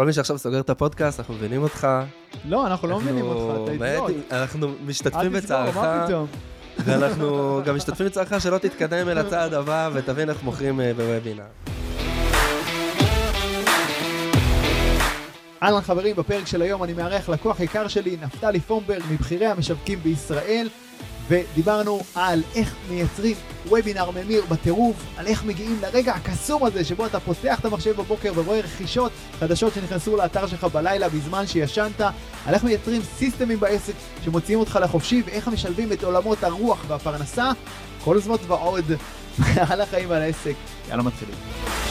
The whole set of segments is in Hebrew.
כל מי שעכשיו סוגר את הפודקאסט, אנחנו מבינים אותך. לא, אנחנו לא מבינים אותך, אתה אידיוט. אנחנו משתתפים אל תסגור, בצערך, מה פתאום? ואנחנו גם משתתפים בצערך שלא תתקדם אל הצעד הבא ותבין איך מוכרים אה, בוובינר. אהלן חברים, בפרק של היום אני מארח לקוח יקר שלי, נפתלי פומברג, מבכירי המשווקים בישראל, ודיברנו על איך מייצרים וובינר ממיר בטירוף, על איך מגיעים לרגע הקסום הזה שבו אתה פותח את המחשב בבוקר ורואה רכישות חדשות שנכנסו לאתר שלך בלילה בזמן שישנת, על איך מייצרים סיסטמים בעסק שמוציאים אותך לחופשי, ואיך משלבים את עולמות הרוח והפרנסה, כל זאת ועוד על החיים על העסק. יאללה מתחילים.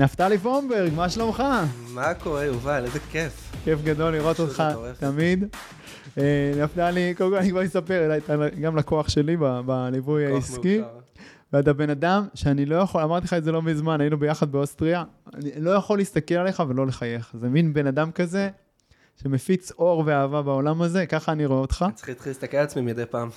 נפתלי פומברג, מה שלומך? מה קורה, יובל? איזה כיף. כיף גדול לראות אותך. תמיד. אה, נפתלי, קודם כל אני כבר אספר, אתה גם לקוח שלי בליווי העסקי. ואתה בן אדם שאני לא יכול, אמרתי לך את זה לא מזמן, היינו ביחד באוסטריה, אני לא יכול להסתכל עליך ולא לחייך. זה מין בן אדם כזה שמפיץ אור ואהבה בעולם הזה, ככה אני רואה אותך. צריך להתחיל להסתכל על עצמי מדי פעם.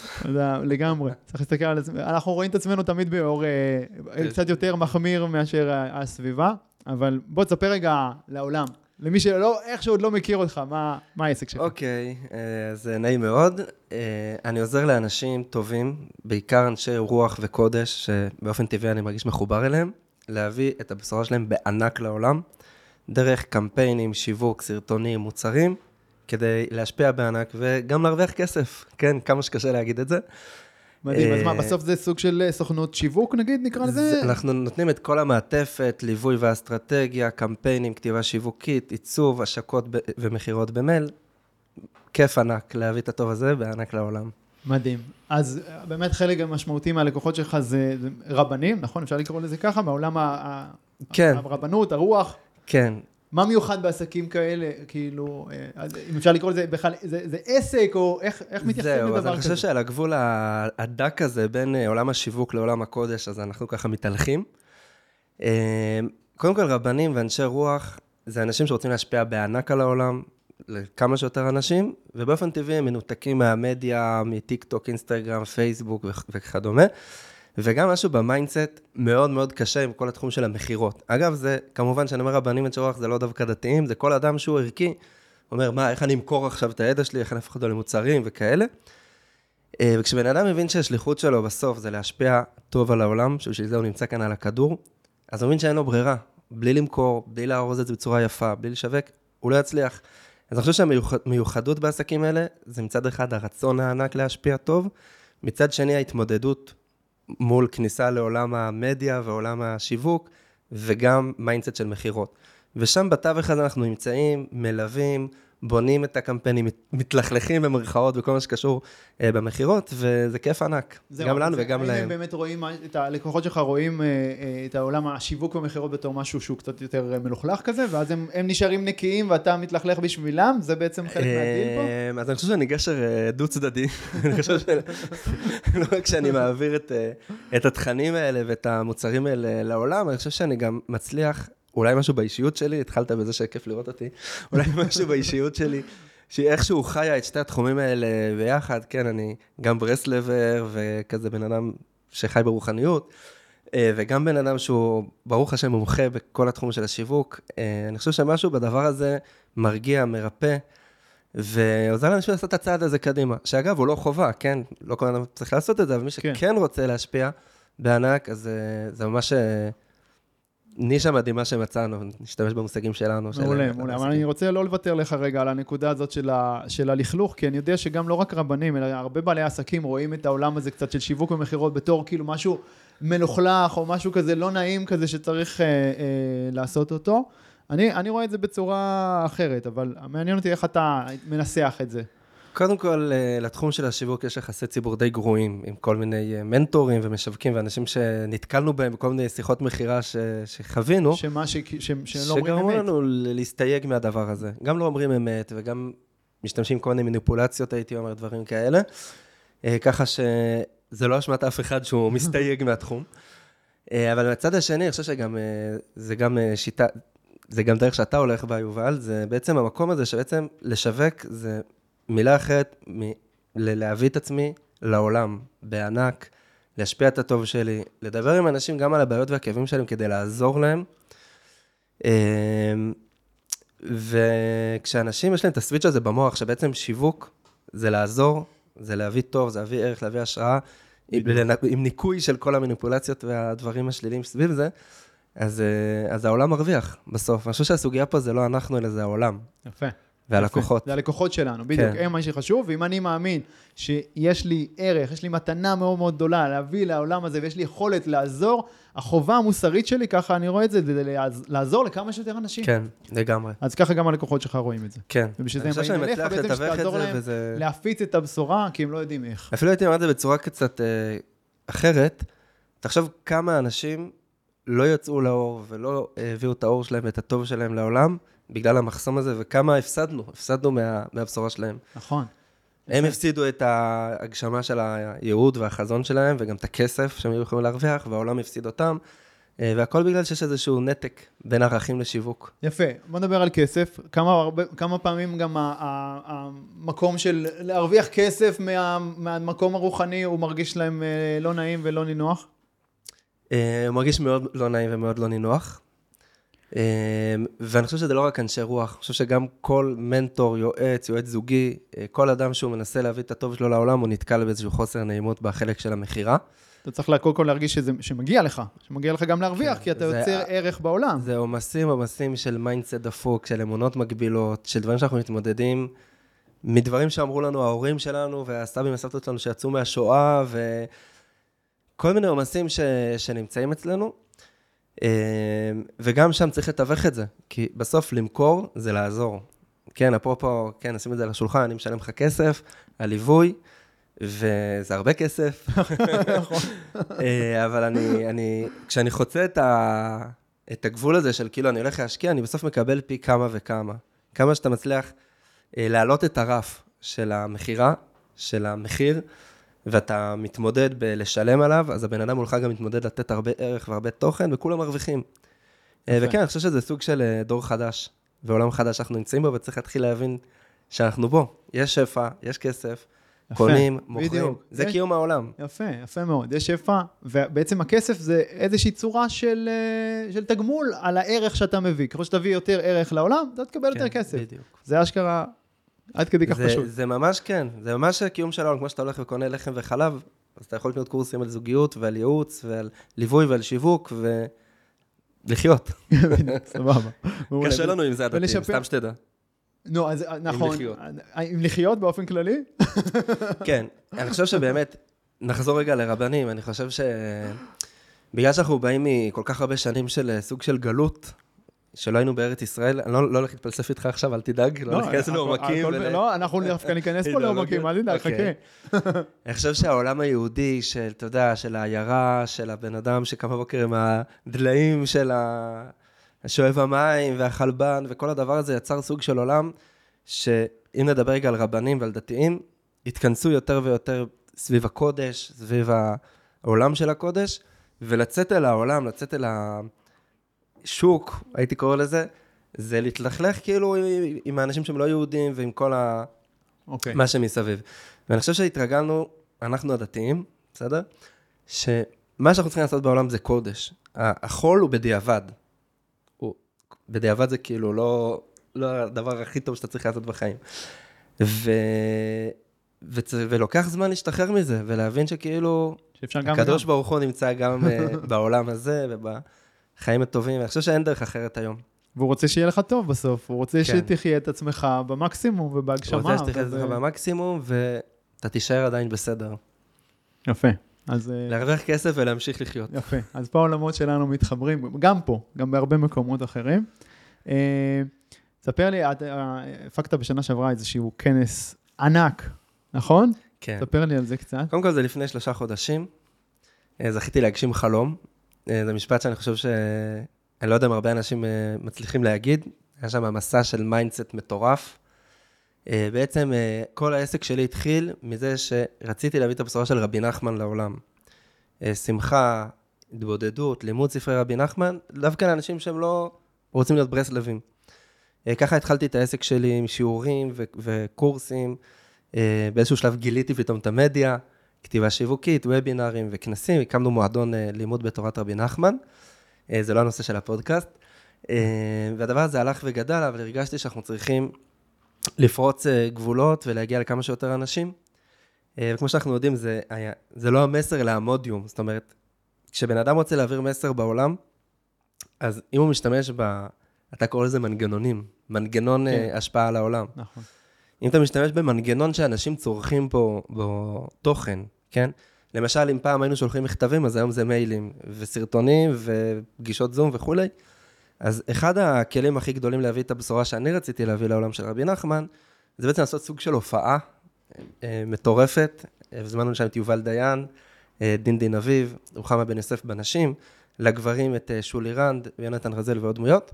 לגמרי. צריך להסתכל על עצמנו. אנחנו רואים את עצמנו תמיד באור אה, קצת יותר מחמיר מאשר הסביבה, אבל בוא תספר רגע לעולם, למי שלא, איכשהו עוד לא מכיר אותך, מה מה העסק שלך? אוקיי, אה, אז נעים מאוד. אה, אני עוזר לאנשים טובים, בעיקר אנשי רוח וקודש, שבאופן טבעי אני מרגיש מחובר אליהם, להביא את הבשורה שלהם בענק לעולם, דרך קמפיינים, שיווק, סרטונים, מוצרים, כדי להשפיע בענק וגם להרוויח כסף. כן, כמה שקשה להגיד את זה. מדהים, אז מה, אה, בסוף זה סוג של אה, סוכנות שיווק נגיד, נקרא לזה? זה- אנחנו נותנים את כל המעטפת, ליווי ואסטרטגיה, קמפיינים, כתיבה שיווקית, עיצוב, השקות ומכירות במייל. כיף ענק להביא את הטוב הזה בענק לעולם. מדהים. אז אה, באמת חלק משמעותי מהלקוחות שלך זה רבנים, נכון? אפשר לקרוא לזה ככה? מהעולם כן. הרבנות, הרוח. כן, מה מיוחד בעסקים כאלה, כאילו, אה, אם אפשר לקרוא לזה בכלל, זה, זה עסק, או איך, איך מתייחסים זהו, אז לדבר אני כזה? חושב שעל הגבול הדק הזה בין אה, עולם השיווק לעולם הקודש, אז אנחנו ככה מתהלכים. אה, קודם כל, רבנים ואנשי רוח, זה אנשים שרוצים להשפיע בענק על העולם, לכמה שיותר אנשים, ובאופן טבעי הם מנותקים מהמדיה, מטיק טוק, אינסטגרם, פייסבוק וכ- וכדומה. וגם משהו ב mindset מאוד מאוד קשה עם כל התחום של המכירות. אגב, זה, כמובן, כשאני אומר רבנים ואנשי רוח, זה לא דווקא דתיים, זה כל אדם שהוא ערכי, אומר, מה, איך אני אמכור עכשיו את הידע שלי, איך אני אהפוך אותו למוצרים וכאלה. אה, וכשבן אדם מבין שהשליחות שלו בסוף זה להשפיע טוב על העולם, שבשביל זה הוא נמצא כאן על הכדור, אז הוא מבין שאין לו ברירה. בלי למכור, בלי לארוז את זה בצורה יפה, בלי לשווק, הוא לא יצליח. אז אני חושב שהמיוחדות בעסקים האלה, זה מצד אחד הרצון הענק להשפיע טוב, מצד שני ההתמודדות מול כניסה לעולם המדיה ועולם השיווק, וגם mindset של מכירות. ושם בתווך הזה אנחנו נמצאים, מלווים, בונים את הקמפיינים, מת- מתלכלכים במרכאות בכל מה שקשור אה, במכירות, וזה כיף ענק, זהו, גם לנו זה- וגם להם. הם באמת רואים, מה- את הלקוחות שלך רואים אה, אה, את העולם השיווק והמכירות בתור משהו שהוא קצת יותר אה, מלוכלך כזה, ואז הם, הם נשארים נקיים ואתה מתלכלך בשבילם? זה בעצם חלק מהדיל פה? אה, אז אני חושב שאני גשר אה, דו-צדדי. אני חושב שלא רק שאני מעביר את, אה, את התכנים האלה ואת המוצרים האלה לעולם, אני חושב שאני גם מצליח, אולי משהו באישיות שלי, התחלת בזה שכיף לראות אותי, אולי משהו באישיות שלי, שהיא איכשהו חיה את שתי התחומים האלה ביחד, כן, אני גם ברסלבר וכזה בן אדם שחי ברוחניות. אה, וגם בן אדם שהוא, ברוך השם, מומחה בכל התחום של השיווק. אה, אני חושב שמשהו בדבר הזה מרגיע, מרפא, ועוזר לאנשים לעשות את הצעד הזה קדימה. שאגב, הוא לא חובה, כן? לא כל אדם צריך לעשות את זה, אבל מי כן. שכן רוצה להשפיע בענק, אז אה, זה ממש נישה מדהימה שמצאנו, נשתמש במושגים שלנו. של- מעולה, מעולה. אבל. אני רוצה לא לוותר לך רגע על הנקודה הזאת של, ה, של הלכלוך, כי אני יודע שגם לא רק רבנים, אלא הרבה בעלי עסקים רואים את העולם הזה קצת של שיווק ומכירות בתור כאילו משהו מלוכלך, או משהו כזה לא נעים כזה שצריך אה, אה, לעשות אותו. אני, אני רואה את זה בצורה אחרת, אבל מעניין אותי איך אתה מנסח את זה. קודם כל, אה, לתחום של השיווק יש יחסי ציבור די גרועים, עם כל מיני אה, מנטורים ומשווקים ואנשים שנתקלנו בהם בכל מיני שיחות מכירה ש- שחווינו. שמה ש, ש, שלא אומרים שגרמו אמת. לנו ל- להסתייג מהדבר הזה. גם לא אומרים אמת, וגם משתמשים כל מיני מניפולציות, הייתי אומר, דברים כאלה. אה, ככה שזה לא אשמת אף אחד שהוא מסתייג מהתחום. אבל מהצד השני, אני חושב שגם, זה גם שיטה, זה גם דרך שאתה הולך בה, יובל, זה בעצם המקום הזה שבעצם לשווק זה מילה אחרת מ- להביא את עצמי לעולם בענק, להשפיע את הטוב שלי, לדבר עם אנשים גם על הבעיות והכאבים שלהם כדי לעזור להם. אמ, וכשאנשים יש להם את הסוויץ' הזה במוח, שבעצם שיווק זה לעזור, זה להביא טוב, זה להביא ערך, להביא השראה, עם, עם ניקוי של כל המניפולציות והדברים השליליים סביב זה, אז, אה, אז העולם מרוויח בסוף. אני חושב שהסוגיה פה זה לא אנחנו, אלא זה העולם. יפה. והלקוחות. זה הלקוחות שלנו, בדיוק, כן. הם מה שחשוב, ואם אני מאמין שיש לי ערך, יש לי מתנה מאוד מאוד גדולה להביא לעולם הזה, ויש לי יכולת לעזור, החובה המוסרית שלי, ככה אני רואה את זה, זה לעזור לכמה שיותר אנשים. כן, לגמרי. אז ככה גם הלקוחות שלך רואים את זה. כן. ובשביל זה הם באים אליך, בעצם שתעזור להם וזה... להפיץ את הבשורה, כי הם לא יודעים איך. אפילו הייתי אומר את זה בצורה קצת אה, אחרת. תחשוב כמה אנשים לא יצאו לאור ולא הביאו את האור שלהם ואת הטוב שלהם לעולם, בגלל המחסום הזה, וכמה הפסדנו, הפסדנו מה, מהבשורה שלהם. נכון. הם הפסידו את ההגשמה של הייעוד והחזון שלהם, וגם את הכסף שהם היו יכולים להרוויח, והעולם הפסיד אותם, אה, והכל בגלל שיש איזשהו נתק בין ערכים לשיווק. יפה, בוא נדבר על כסף. כמה, הרבה, כמה פעמים גם המקום של להרוויח כסף מה, מהמקום הרוחני, הוא מרגיש להם אה, לא נעים ולא נינוח? אה, הוא מרגיש מאוד לא נעים ומאוד לא נינוח. אמ, ואני חושב שזה לא רק אנשי רוח, אני חושב שגם כל מנטור, יועץ, יועץ זוגי, אה, כל אדם שהוא מנסה להביא את הטוב שלו לעולם, הוא נתקל באיזשהו חוסר נעימות בחלק של המכירה. אתה צריך קודם כל להרגיש שזה, שמגיע לך, שמגיע לך גם להרוויח, כן, כי אתה יוצר ערך בעולם. זה עומסים, עומסים של mindset דפוק, של אמונות מגבילות, של דברים שאנחנו מתמודדים, מדברים שאמרו לנו ההורים שלנו והסבים והסבתות שלנו שיצאו מהשואה, וכל מיני עומסים ש... שנמצאים אצלנו. אמ, וגם שם צריך לתווך את זה, כי בסוף למכור זה לעזור. כן, אפרופו, כן, נשים את זה על השולחן, אני משלם לך כסף, הליווי, וזה הרבה כסף. נכון. אה, אבל אני, אני, כשאני חוצה את, ה, את הגבול הזה של כאילו אני הולך להשקיע, אני בסוף מקבל פי כמה וכמה. כמה שאתה מצליח אה, להעלות את הרף של המכירה, של המחיר, ואתה מתמודד בלשלם עליו, אז הבן אדם מולך גם מתמודד לתת הרבה ערך והרבה תוכן, וכולם מרוויחים. אה, וכן, אני חושב שזה סוג של אה, דור חדש, ועולם חדש שאנחנו נמצאים בו, וצריך להתחיל להבין שאנחנו בו. יש שפע, יש כסף, יפה, קונים, מוכרים, בדיוק. זה יש... קיום העולם. יפה, יפה מאוד. יש שפע, ובעצם הכסף זה איזושהי צורה של, אה, של תגמול על הערך שאתה מביא. ככל שתביא יותר ערך לעולם, אתה תקבל כן, יותר כסף. בדיוק. זה אשכרה עד כדי כך פשוט. זה ממש כן, זה ממש הקיום שלנו, כמו שאתה הולך וקונה לחם וחלב, אז אתה יכול לקנות קורסים על זוגיות ועל ייעוץ ועל ליווי ועל שיווק ולחיות. סבבה. קשה לנו עם זה הדתיים, סתם שתדע. נו, אז נכון. עם לחיות. עם לחיות באופן כללי? כן, אני חושב שבאמת, נחזור רגע לרבנים, אני חושב ש... בגלל שאנחנו באים מכל כך הרבה שנים של סוג של גלות, שלא היינו בארץ ישראל, אני לא, לא הולך להתפלסף איתך עכשיו, אל תדאג, לא הולך להיכנס לעומקים. לא, אנחנו דווקא ניכנס פה לעומקים, אל תדאג, אוקיי. חכה. אני חושב שהעולם היהודי של, אתה יודע, של העיירה, של הבן אדם שקם בבוקר עם הדליים של השואב המים והחלבן, וכל הדבר הזה יצר סוג של עולם, שאם נדבר רגע על רבנים ועל דתיים, התכנסו יותר ויותר סביב הקודש, סביב העולם של הקודש, ולצאת אל העולם, לצאת אל ה... שוק, הייתי קורא לזה, זה להתלכלך כאילו עם האנשים שהם לא יהודים ועם כל ה... אוקיי. מה שמסביב. ואני חושב שהתרגלנו, אנחנו הדתיים, בסדר? שמה שאנחנו צריכים לעשות בעולם זה קודש. החול הוא בדיעבד. הוא, בדיעבד זה כאילו לא, לא הדבר הכי טוב שאתה צריך לעשות בחיים. ו... וצ... ולוקח זמן להשתחרר מזה, ולהבין שכאילו, הקדוש ברוך הוא נמצא גם אה, בעולם הזה וב... חיים הטובים, אני חושב שאין דרך אחרת היום. והוא רוצה שיהיה לך טוב בסוף, הוא רוצה כן. שתחיה את עצמך במקסימום ובהגשמה. הוא רוצה שתחיה את עצמך במקסימום, ואתה תישאר עדיין בסדר. יפה. אז... אה, להרוויח כסף ולהמשיך לחיות. יפה. אז פה העולמות שלנו מתחברים, גם פה, גם בהרבה מקומות אחרים. אה, ספר לי, אה, הפקת בשנה שעברה איזשהו כנס ענק, נכון? כן. ספר לי על זה קצת. קודם כל זה לפני שלושה חודשים. זכיתי להגשים חלום. אה, זה משפט שאני חושב ש... אני לא יודע אם הרבה אנשים אה, מצליחים להגיד. היה שם מסע של mindset מטורף. אה, בעצם כל העסק שלי התחיל מזה שרציתי להביא את הבשורה של רבי נחמן לעולם. שמחה, התבודדות, לימוד ספרי רבי נחמן, דווקא לאנשים שהם לא רוצים להיות ברסלבים. ככה התחלתי את העסק שלי עם שיעורים וקורסים. באיזשהו שלב גיליתי פתאום את המדיה, כתיבה שיווקית, וובינארים וכנסים, הקמנו מועדון אה, לימוד בתורת רבי נחמן, אה, זה לא הנושא של הפודקאסט, אה, והדבר הזה הלך וגדל, אבל הרגשתי שאנחנו צריכים לפרוץ גבולות ולהגיע לכמה שיותר אנשים. וכמו שאנחנו יודעים, זה, היה, זה לא המסר אלא המודיום, זאת אומרת, כשבן אדם רוצה להעביר מסר בעולם, אז אם הוא משתמש ב... אתה קורא לזה מנגנונים, מנגנון. כן. השפעה על העולם. נכון. אם אתה משתמש במנגנון שאנשים צורכים פה, בו תוכן, כן? למשל, אם פעם היינו שולחים מכתבים, אז היום זה מיילים, וסרטונים, ופגישות זום וכולי. אז אחד הכלים הכי גדולים להביא את הבשורה שאני רציתי להביא לעולם של רבי נחמן, זה בעצם לעשות סוג של הופעה אה, מטורפת. אה, הזמנו לשם את יובל דיין, אה, דין דין אביב, רוחמה בן יוסף בנשים, לגברים את אה, שולי רנד ויונתן רזל ועוד דמויות.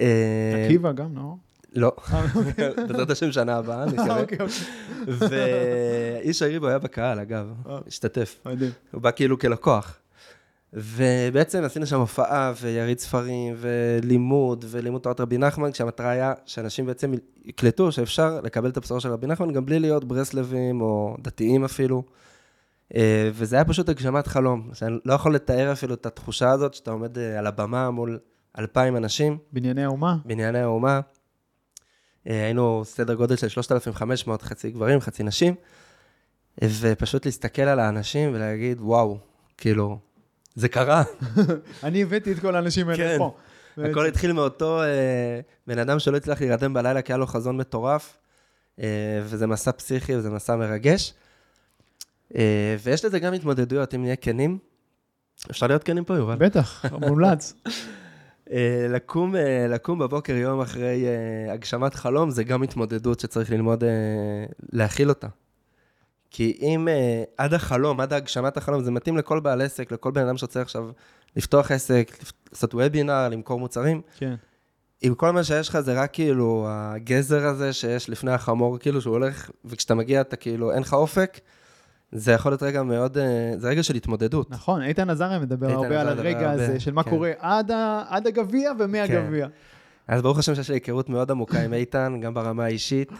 אה, עקיבא גם, לא? לא, אה, אוקיי. בעזרת השם שנה הבאה, אני מקווה. אוקיי, אוקיי. ואיש הריבו היה בקהל, אגב, אה. השתתף. מדהים. הוא בא כאילו כלקוח. ובעצם עשינו שם הופעה ויריד ספרים ולימוד ולימוד תורת רבי נחמן, כשהמטרה היה שאנשים בעצם יקלטו שאפשר לקבל את הבשורה של רבי נחמן גם בלי להיות ברסלבים או דתיים אפילו. אה, וזה היה פשוט הגשמת חלום, שאני לא יכול לתאר אפילו את התחושה הזאת שאתה עומד אה, על הבמה מול אלפיים אנשים. בנייני האומה? בנייני האומה. אה, היינו סדר גודל של 3,500, חצי גברים, חצי נשים, ופשוט להסתכל על האנשים ולהגיד, וואו, כאילו, זה קרה. אני הבאתי את כל האנשים האלה כן. פה. הכל התחיל מאותו אה, בן אדם שלא הצליח להירדם בלילה, כי היה לו חזון מטורף, אה, וזה מסע פסיכי וזה מסע מרגש. ויש לזה גם התמודדויות, אם נהיה כנים. אפשר להיות כנים פה, יובל? בטח, מומלץ. אה, לקום, אה, לקום בבוקר יום אחרי אה, הגשמת חלום, זה גם התמודדות שצריך ללמוד להכיל אותה. כי אם עד החלום, עד הגשמת החלום, זה מתאים לכל בעל עסק, לכל בן אדם שרוצה עכשיו לפתוח עסק, לעשות וובינר, למכור מוצרים. כן. אם כל מה שיש לך זה רק כאילו הגזר הזה שיש לפני החמור, כאילו שהוא הולך, וכשאתה מגיע אתה כאילו, אין לך אופק, זה יכול להיות רגע מאוד, אה, זה רגע של התמודדות. נכון, איתן עזריה מדבר איתן הרבה על הרגע הרבה, הזה של מה כן. קורה עד עד הגביע ומהגביע. אז ברוך השם שיש לי היכרות מאוד עמוקה עם איתן, גם ברמה האישית.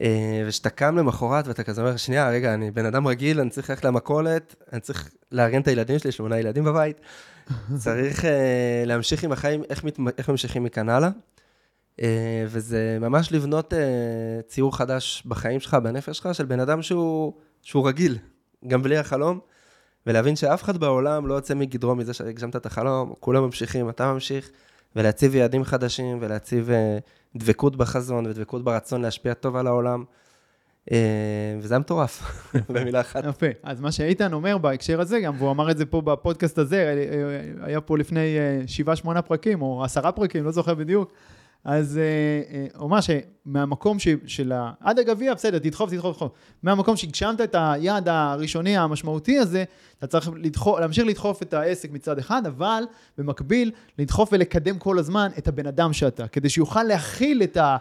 אה, וכשאתה קם למחרת ואתה כזה אומר, שנייה, רגע, אני בן אדם רגיל, אני צריך ללכת למכולת, אני צריך לארגן את הילדים שלי, שמונה ילדים בבית. צריך אה, להמשיך עם החיים, איך, מת, איך ממשיכים מכאן הלאה. אה, וזה ממש לבנות אה, ציור חדש בחיים שלך, בנפש שלך, של בן אדם שהוא, שהוא רגיל, גם בלי החלום, ולהבין שאף אחד בעולם לא יוצא מגדרו מזה שהגשמת את החלום, כולם ממשיכים, אתה ממשיך, ולהציב יעדים חדשים, ולהציב אה, דבקות בחזון ודבקות ברצון להשפיע טוב על העולם. אה, וזה היה מטורף, במילה אחת. יפה. אז מה שאיתן אומר בהקשר הזה גם, והוא אמר את זה פה בפודקאסט הזה, אה, היה פה לפני אה, שבעה, שמונה פרקים, או עשרה פרקים, לא זוכר בדיוק. אז אה, אה, הוא אמר שמהמקום ש- של ה... עד הגביע, בסדר, תדחוף, תדחוף, תדחוף. מהמקום שהגשמת את היעד הראשוני המשמעותי הזה, אתה צריך לדחוף, להמשיך לדחוף את העסק מצד אחד, אבל במקביל, לדחוף ולקדם כל הזמן את הבן אדם שאתה, כדי שיוכל להכיל את, ה,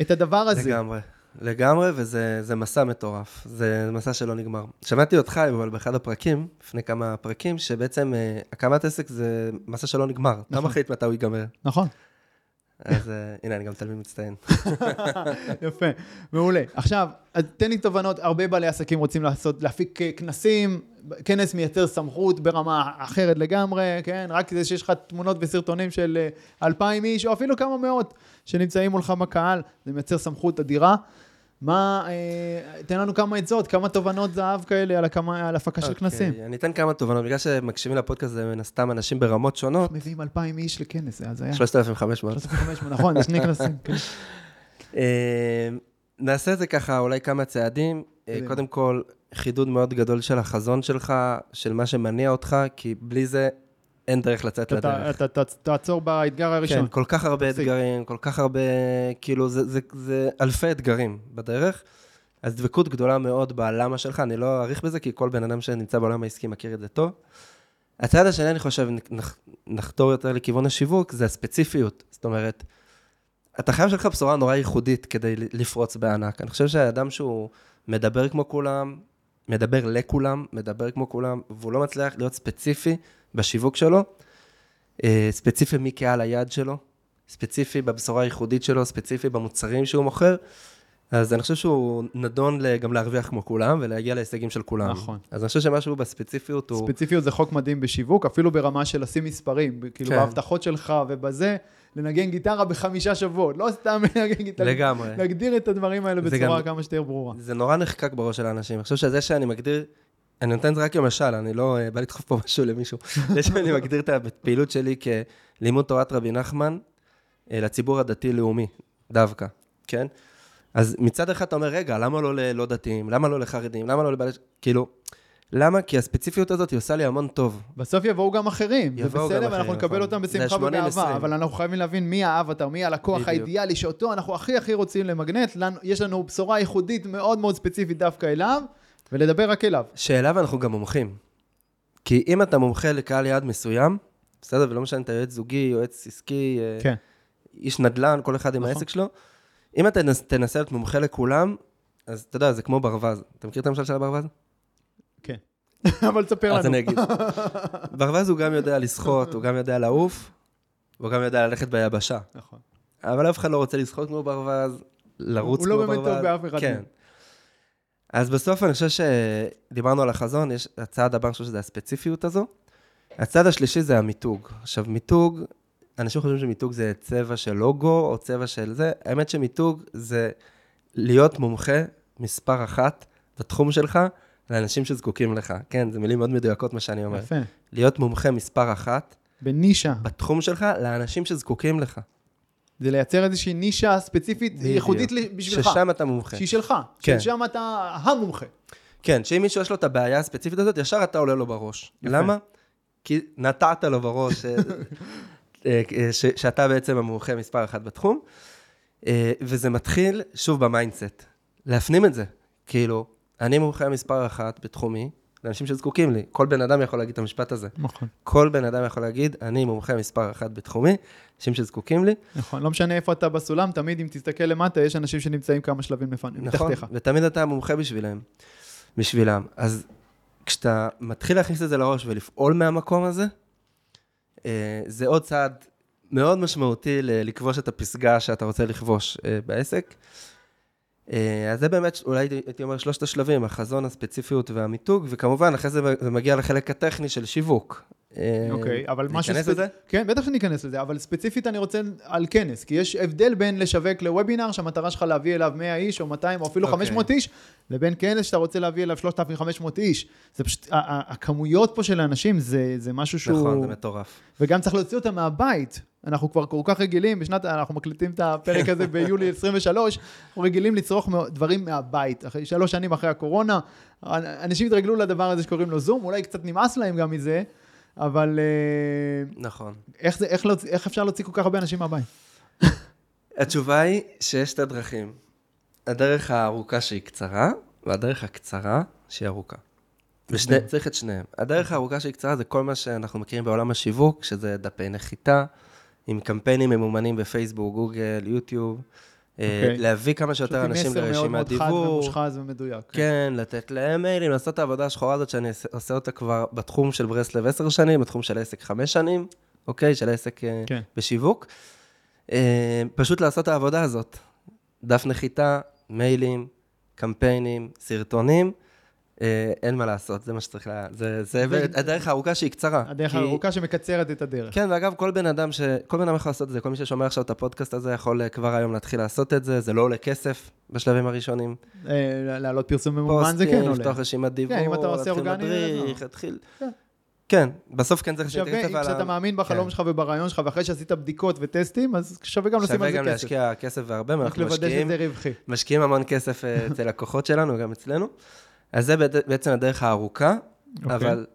את הדבר הזה. לגמרי. לגמרי, וזה זה מסע מטורף. זה מסע שלא נגמר. שמעתי אותך, אבל באחד הפרקים, לפני כמה פרקים, שבעצם אה, הקמת עסק זה מסע שלא נגמר. אתה נכון. מחליט מתי הוא ייגמר. נכון. אז אה, הנה, אני גם תלמיד מצטיין. יפה, מעולה. עכשיו, תן לי תובנות, הרבה בעלי עסקים רוצים לעשות, להפיק כנסים, כנס מייצר סמכות ברמה אחרת לגמרי, כן? רק זה שיש לך תמונות וסרטונים של אה, אלפיים איש, או אפילו כמה מאות שנמצאים מולך בקהל, זה מייצר סמכות אדירה. מה, אה, תן לנו כמה עצות, כמה תובנות זהב כאלה על, הקמה, על הפקה של אוקיי, כנסים. אני אתן כמה תובנות, בגלל שמקשיבים לפודקאסט זה מן הסתם אנשים ברמות שונות. מביאים אלפיים איש לכנס, זה הזיה. 3,500. 3,500, נכון, זה שני כנסים. כן. אה, נעשה את זה ככה, אולי כמה צעדים. אה. קודם כל, חידוד מאוד גדול של החזון שלך, של מה שמניע אותך, כי בלי זה אין דרך לצאת לדרך. אתה תעצור באתגר הראשון. כן, כל כך הרבה. אתגרים, כל כך הרבה, כאילו, זה, אלפי אתגרים בדרך. אז דבקות גדולה מאוד בלמה שלך, אני לא אאריך בזה, כי כל בן אדם שנמצא בעולם העסקי מכיר את זה טוב. הצעד השני, אני חושב, נח, נחתור יותר לכיוון השיווק, זה הספציפיות. זאת אומרת, אתה חייב שלך בשורה נורא ייחודית כדי לפרוץ בענק. אני חושב שהאדם שהוא מדבר כמו כולם, מדבר לכולם, מדבר כמו כולם, והוא לא מצליח להיות ספציפי בשיווק שלו, אה, ספציפי מי קהל היעד שלו, ספציפי בבשורה הייחודית שלו, ספציפי במוצרים שהוא מוכר, אז אני חושב שהוא נדון גם להרוויח כמו כולם ולהגיע להישגים של כולם. נכון. אז אני חושב שמשהו בספציפיות הוא... ספציפיות זה חוק מדהים בשיווק, אפילו ברמה של לשים מספרים, כאילו כן. בהבטחות שלך ובזה, לנגן גיטרה בחמישה שבועות, לא סתם לנגן גיטרה, לגמרי. להגדיר את הדברים האלה בצורה גם- כמה שיותר ברורה. זה נורא נחקק בראש של האנשים. אני חושב שזה שאני מגדיר, אני נותן את זה רק כמשל, אני לא אה, בא לדחוף פה משהו למישהו. זה שאני מגדיר את הפעילות שלי כלימוד תורת רבי נחמן אה, לציבור הדתי-לאומי, דווקא, כן? אז מצד אחד אתה אומר, רגע, למה לא ללא דתיים? למה לא לחרדים? למה לא לבעלי... כאילו, למה? כי הספציפיות הזאת היא עושה לי המון טוב. בסוף יבואו גם אחרים, זה יבואו גם בסדר, ואנחנו נקבל נכון. אותם זה בשמחה 80-20. ובאהבה, אבל אנחנו חייבים להבין מי האבטר, מי הלקוח בדיוק. האידיאלי שאותו אנחנו הכי הכי רוצים למגנט, לנו- יש לנו בשורה ייחודית מאוד מאוד ספציפית דווקא אליו, ולדבר רק אליו. שאליו אנחנו גם מומחים. כי אם אתה מומחה לקהל יעד מסוים, בסדר, ולא משנה אם אתה יועץ זוגי, יועץ עסקי, אה, כן. איש נדל"ן, כל אחד עם נכון. העסק שלו, אם אתה תנס- תנסה להיות מומחה לכולם, אז אתה יודע, זה כמו ברווז. אתה מכיר את המשל של הברווז? כן. אבל תספר לנו. אז אני אגיד. ברווז הוא גם יודע לשחות, הוא גם יודע לעוף, והוא גם יודע ללכת ביבשה. נכון. אבל אף אחד לא רוצה לשחות כמו ברווז, לרוץ הוא כמו לא ברווז. באמת טוב באף אחד כן. אז בסוף אני חושב שדיברנו על החזון, יש הצעד הבא, אני חושב שזה הספציפיות הזו. הצעד השלישי זה המיתוג. עכשיו, מיתוג, אנשים חושבים שמיתוג זה צבע של לוגו או צבע של זה, האמת שמיתוג זה להיות מומחה מספר אחת בתחום שלך לאנשים שזקוקים לך. כן, זה מילים מאוד מדויקות מה שאני אומר. יפה. להיות מומחה מספר אחת בנישה. בתחום שלך לאנשים שזקוקים לך. זה לייצר איזושהי נישה ספציפית, בדיוק. ייחודית בשבילך. ששם אתה מומחה. שהיא שלך. כן. ששם אתה המומחה. כן, שאם מישהו יש לו את הבעיה הספציפית הזאת, ישר אתה עולה לו בראש. יפה. למה? כי נטעת לו בראש אה, אה, אה, ש- שאתה בעצם המומחה מספר אחת בתחום, וזה מתחיל, שוב, ב mindset. להפנים את זה. כאילו, אני מומחה מספר אחת בתחומי, לאנשים שזקוקים לי. כל בן אדם יכול להגיד את המשפט הזה. נכון. כל בן אדם יכול להגיד, אני מומחה מספר אחת בתחומי, אנשים שזקוקים לי. נכון. לא משנה איפה אתה בסולם, תמיד אם תסתכל למטה, יש אנשים שנמצאים כמה שלבים לפני, נכון, מתחתיך. ותמיד אתה המומחה בשבילם, בשבילם. אז כשאתה מתחיל להכניס את זה לראש ולפעול מהמקום הזה, אה, זה עוד צעד מאוד משמעותי לכבוש את הפסגה שאתה רוצה לכבוש אה, בעסק. אה, אז זה באמת, אולי הייתי- אומר שלושת השלבים, החזון, הספציפיות והמיתוג, וכמובן, אחרי זה זה מגיע לחלק הטכני של שיווק. אה, אוקיי, אבל משהו... ניכנס לזה? כן, בטח שניכנס לזה, אבל ספציפית אני רוצה על כנס, כי יש הבדל בין לשווק לוובינר, שהמטרה שלך להביא אליו 100 איש או 200 או אפילו אוקיי. 500 איש, לבין כנס שאתה רוצה להביא אליו 3,500 איש. זה פשוט, הכמויות פה של האנשים זה, זה משהו שהוא... נכון, זה מטורף. וגם צריך להוציא אותם מהבית. אנחנו כבר כל כך רגילים, בשנת, אנחנו מקליטים את הפרק הזה ביולי 23, אנחנו רגילים לצרוך דברים מהבית. אחרי שלוש שנים אחרי הקורונה, אנשים התרגלו לדבר הזה שקוראים לו זום, אולי קצת נמאס להם גם מזה, אבל אה, נכון. איך, זה, איך, להוציא, איך אפשר להוציא כל כך הרבה אנשים מהבית? התשובה היא שיש שתי דרכים. הדרך הארוכה שהיא קצרה, והדרך הקצרה שהיא ארוכה. ושני, צריך את שניהם. הדרך הארוכה שהיא קצרה זה כל מה שאנחנו מכירים בעולם השיווק, שזה דפי נחיתה, עם קמפיינים ממומנים בפייסבוק, גוגל, יוטיוב. אה, אוקיי. להביא כמה פשוט שיותר עם אנשים מסר מאוד לרשימת מאוד חד דיבור. ומושחז ומדויק. כן, לתת להם מיילים, לעשות את העבודה השחורה הזאת שאני עושה- אותה כבר בתחום של ברסלב עשר שנים, בתחום של העסק חמש שנים, אוקיי? של העסק אה, כן. בשיווק. אה, פשוט לעשות את העבודה הזאת. דף נחיתה, מיילים, קמפיינים, סרטונים, אין מה לעשות, זה מה שצריך ל... זה, זה זה- הדרך הארוכה שהיא קצרה. הדרך כי- הארוכה שמקצרת את הדרך. כן, ואגב, כל בן אדם ש... כל בן אדם יכול לעשות את זה, כל מי ששומע עכשיו את הפודקאסט הזה יכול אה, כבר היום להתחיל לעשות את זה, זה לא עולה כסף בשלבים הראשונים. אה, להעלות פרסום ממומן זה כן פוסטים, עולה. לפתוח רשימת דיבור, אם אתה עושה אורגני, מדריך, לא. להתחיל... כן. כן, בסוף כן צריך שווה, כסף על כשאתה. מאמין בחלום כן. שלך וברעיון שלך, ואחרי שעשית בדיקות וטסטים, אז שווה גם לשים שווה על זה גם כסף. להשקיע כסף והרבה, רק ואנחנו לוודא משקיעים, שזה רווחי. משקיעים המון כסף אה, אצל לקוחות שלנו, גם אצלנו. אז זה בעצ- בעצם הדרך הארוכה, אוקיי. אבל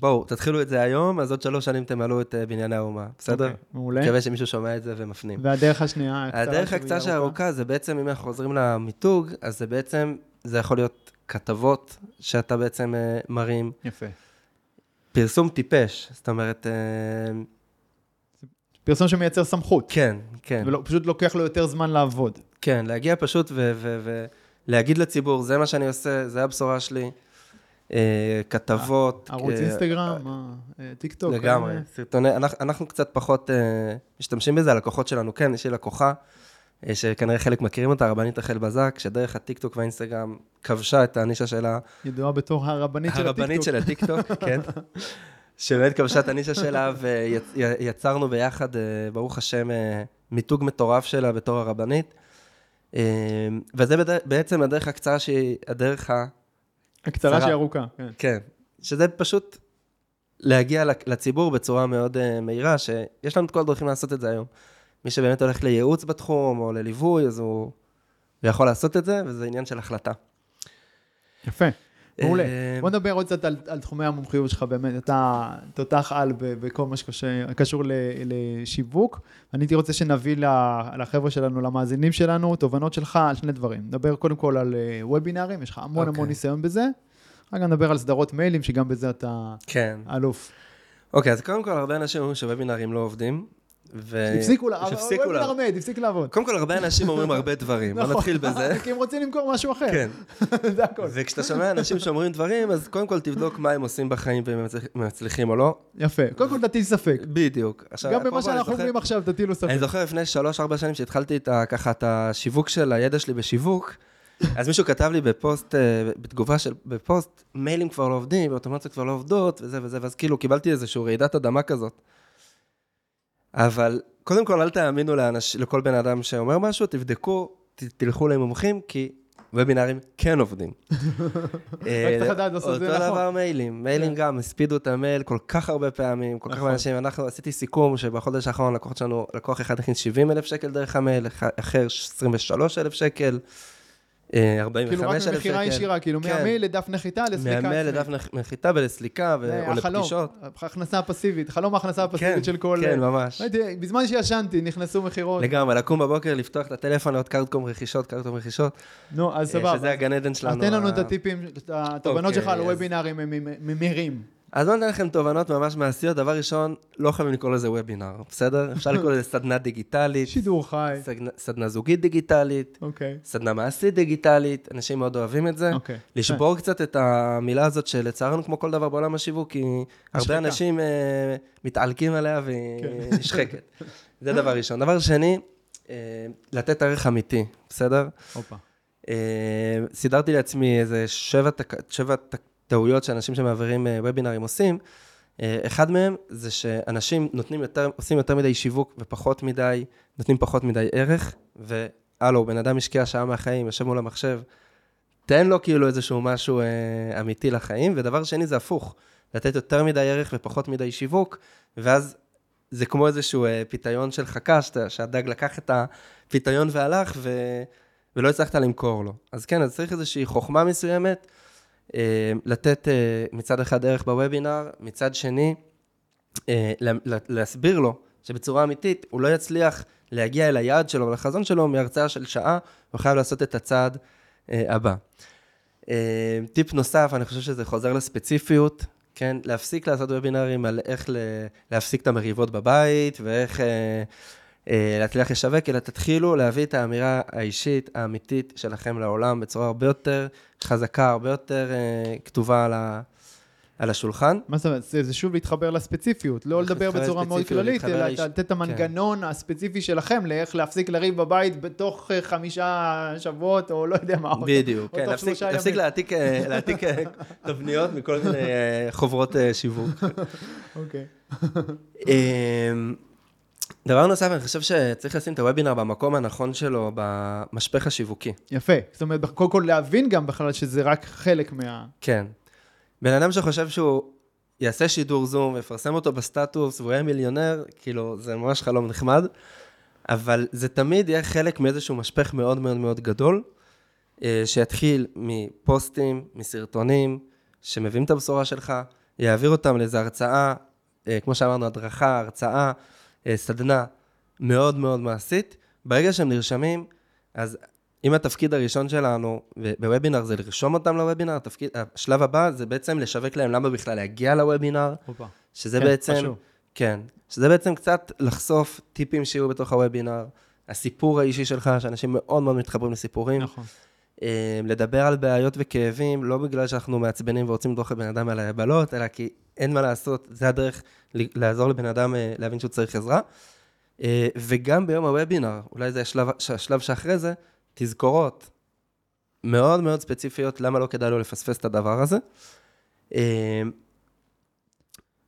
בואו, תתחילו את זה היום, אז עוד שלוש שנים תמלאו את אה, בנייני האומה, בסדר? אוקיי, מעולה. מקווה שמישהו שומע את זה ומפנים. והדרך השנייה, הקצרה הדרך הקצרה ארוכה. שהארוכה זה בעצם, אם אנחנו חוזרים למיתוג, אז זה בעצם, זה יכול להיות כתבות שאתה בעצם אה, מרים, יפה. פרסום טיפש, זאת אומרת, אה, פרסום שמייצר סמכות. כן, כן, ופשוט לוקח לו יותר זמן לעבוד. כן, להגיע פשוט ולהגיד לציבור, זה מה שאני עושה, זה הבשורה שלי, אה, כתבות. ערוץ אה, אינסטגרם, אה, טיק טוק. לגמרי, אה, סרטוני, אנחנו, אנחנו קצת פחות אה, משתמשים בזה, הלקוחות שלנו, כן, יש לי לקוחה אה, שכנראה חלק מכירים אותה, הרבנית רחל בזק, שדרך הטיקטוק והאינסטגרם כבשה את הנישה שלה. ידועה בתור הרבנית של הטיקטוק. הרבנית של הטיקטוק, כן. שבאמת כבשה את הנישה שלה, ויצרנו ביחד, אה, ברוך השם, אה, מיתוג מטורף שלה בתור הרבנית. וזה בעצם הדרך הקצרה שהיא הדרך ה... הקצרה שהיא ארוכה, כן. כן, שזה פשוט להגיע לציבור בצורה מאוד מהירה, שיש לנו את כל הדרכים לעשות את זה היום. מי שבאמת הולך לייעוץ בתחום או לליווי, אז הוא, הוא יכול לעשות את זה, וזה עניין של החלטה. יפה. מעולה. אה, בוא נדבר עוד קצת על, על תחומי המומחיות שלך, באמת, אתה תותח על בכל מה שקשור לשיווק. אני הייתי רוצה שנביא לחבר'ה שלנו, למאזינים שלנו, תובנות שלך על שני דברים. נדבר קודם כל על אה, וובינארים, יש לך המון okay. המון אוקיי. ניסיון בזה. אחר כך נדבר על סדרות מיילים, שגם בזה אתה כן. אלוף. אוקיי, אז קודם כל, הרבה אנשים אומרים שוובינארים לא עובדים. ו... הפסיקו לעבוד, הפסיקו לעבוד, הפסיק לעבוד. קודם כל, הרבה אנשים אומרים הרבה דברים, בוא נכון. נתחיל בזה. כי הם רוצים למכור משהו אחר. כן. זה הכל. וכשאתה שומע אנשים שאומרים דברים, אז קודם כל תבדוק מה הם עושים בחיים והם מצליחים או לא. יפה, קודם כל תטיל ספק. בדיוק. גם במה שאנחנו אומרים עכשיו, תטילו ספק. אני זוכר לפני 3-4 שנים שהתחלתי ככה את השיווק של הידע שלי בשיווק, אז מישהו כתב לי בפוסט, אה, בתגובה של, בפוסט, מיילים כבר לא עובדים, ואוטומציות כבר לא עובדות, וזה וזה, ואז כאילו קיבלתי איזושהי רעידת אדמה כזאת. אבל קודם כל, אל תאמינו לאנש, לכל בן אדם שאומר משהו, תבדקו, ת, תלכו למומחים, כי וובינארים כן עובדים. את זה נכון. אותו דבר מיילים, מיילים כן. גם, הספידו את המייל כל כך הרבה פעמים, כל כך הרבה נכון. אנשים, אנחנו עשיתי סיכום שבחודש האחרון לקוחות שלנו, לקוח אחד הכניס 70 אלף שקל דרך המייל, אחר 23 אלף שקל. 45 כאילו רק ממכירה ישירה, כאילו כן. מהמייל לדף נחיתה לסליקה. מהמייל לדף נחיתה ולסליקה או לפגישות. הכנסה פסיבית, חלום ההכנסה הפסיבית כן, של כל... כן, ממש. בזמן שישנתי, נכנסו מכירות. לגמרי, לקום בבוקר, לפתוח את הטלפון, לראות קרטקום רכישות, קרטקום רכישות. נו, אז סבבה. שזה הגן עדן שלנו. אז תן לנו את הטיפים, את התובנות שלך על וובינארים ממירים. אז בואו ניתן לכם תובנות ממש מעשיות. דבר ראשון, לא חייבים לקרוא לזה וובינר, בסדר? אפשר לקרוא לזה סדנה דיגיטלית. שידור חי. סדנה, סדנה זוגית דיגיטלית. אוקיי. Okay. סדנה מעשית דיגיטלית. אנשים מאוד אוהבים את זה. אוקיי. Okay. לשבור okay. קצת את המילה הזאת, שלצערנו, כמו כל דבר בעולם השיווק, כי הרבה אנשים uh, מתעלקים עליה והיא okay. נשחקת. זה דבר ראשון. דבר שני, uh, לתת ערך אמיתי, בסדר? הופה. Uh, סידרתי לעצמי איזה שבע, תק... שבע תק... טעויות שאנשים שמעבירים וובינארים עושים. אה, אחד מהם זה שאנשים נותנים יותר, עושים יותר מדי שיווק ופחות מדי, נותנים פחות מדי ערך, והלו, בן אדם השקיע שעה מהחיים, יושב מול המחשב, תן לו כאילו איזשהו משהו אה, אמיתי לחיים, ודבר שני זה הפוך, לתת יותר מדי ערך ופחות מדי שיווק, ואז זה כמו איזשהו אה, פיתיון של חכה, שהדג לקח את הפיתיון והלך, ו... ולא הצלחת למכור לו. אז כן, אז צריך איזושהי חוכמה מסוימת. אה, לתת אה, מצד אחד ערך בוובינר, מצד שני, אה, להסביר לו שבצורה אמיתית הוא לא יצליח להגיע אל היעד שלו ולחזון שלו מהרצאה של שעה, הוא חייב לעשות את הצעד הבא. טיפ נוסף, אני חושב שזה חוזר לספציפיות, כן? להפסיק לעשות וובינרים על איך להפסיק את המריבות בבית ואיך להצליח לשווק, אלא תתחילו להביא את האמירה האישית, האמיתית שלכם לעולם בצורה הרבה יותר חזקה, הרבה יותר uh, כתובה על, ה, על השולחן. מה זאת אומרת? זה, שוב להתחבר לספציפיות, לא לדבר בצורה מאוד כללית, אלא לתת את המנגנון כן. הספציפי שלכם לאיך להפסיק לריב בבית בתוך uh, חמישה שבועות, או לא יודע מה. בדיוק, כן, להפסיק, להעתיק, אה, להעתיק תבניות מכל מיני חוברות שיווק. אוקיי. דבר נוסף, אני חושב שצריך לשים את הוובינר במקום הנכון שלו, במשפך השיווקי. יפה. זאת אומרת, קודם כל להבין גם בכלל שזה רק חלק מה... כן. בן אדם שחושב שהוא יעשה שידור זום ויפרסם אותו בסטטוס והוא יהיה מיליונר, כאילו, זה ממש חלום נחמד, אבל זה תמיד יהיה חלק מאיזשהו משפך מאוד מאוד מאוד גדול, אה, שיתחיל מפוסטים, מסרטונים, שמביאים את הבשורה שלך, יעביר אותם לאיזו הרצאה, אה, כמו שאמרנו, הדרכה, הרצאה. אה, סדנה מאוד מאוד מעשית. ברגע שהם נרשמים, אז אם התפקיד הראשון שלנו בוובינר זה לרשום אותם לוובינר, התפקיד, השלב הבא זה בעצם לשווק להם למה בכלל להגיע לוובינר, אופה. שזה כן, בעצם, פשוט. כן, שזה בעצם קצת לחשוף טיפים שיהיו בתוך הוובינר, הסיפור האישי שלך, שאנשים מאוד מאוד מתחברים לסיפורים. נכון. אה, לדבר על בעיות וכאבים, לא בגלל שאנחנו מעצבנים ורוצים לדרוך לבן אדם על היבלות, אלא כי אין מה לעשות, זה הדרך לעזור לבן אדם אה, להבין שהוא צריך עזרה. אה, וגם ביום הוובינר, אולי זה השלב, השלב שאחרי זה, תזכורות מאוד מאוד ספציפיות, למה לא כדאי לו לפספס את הדבר הזה.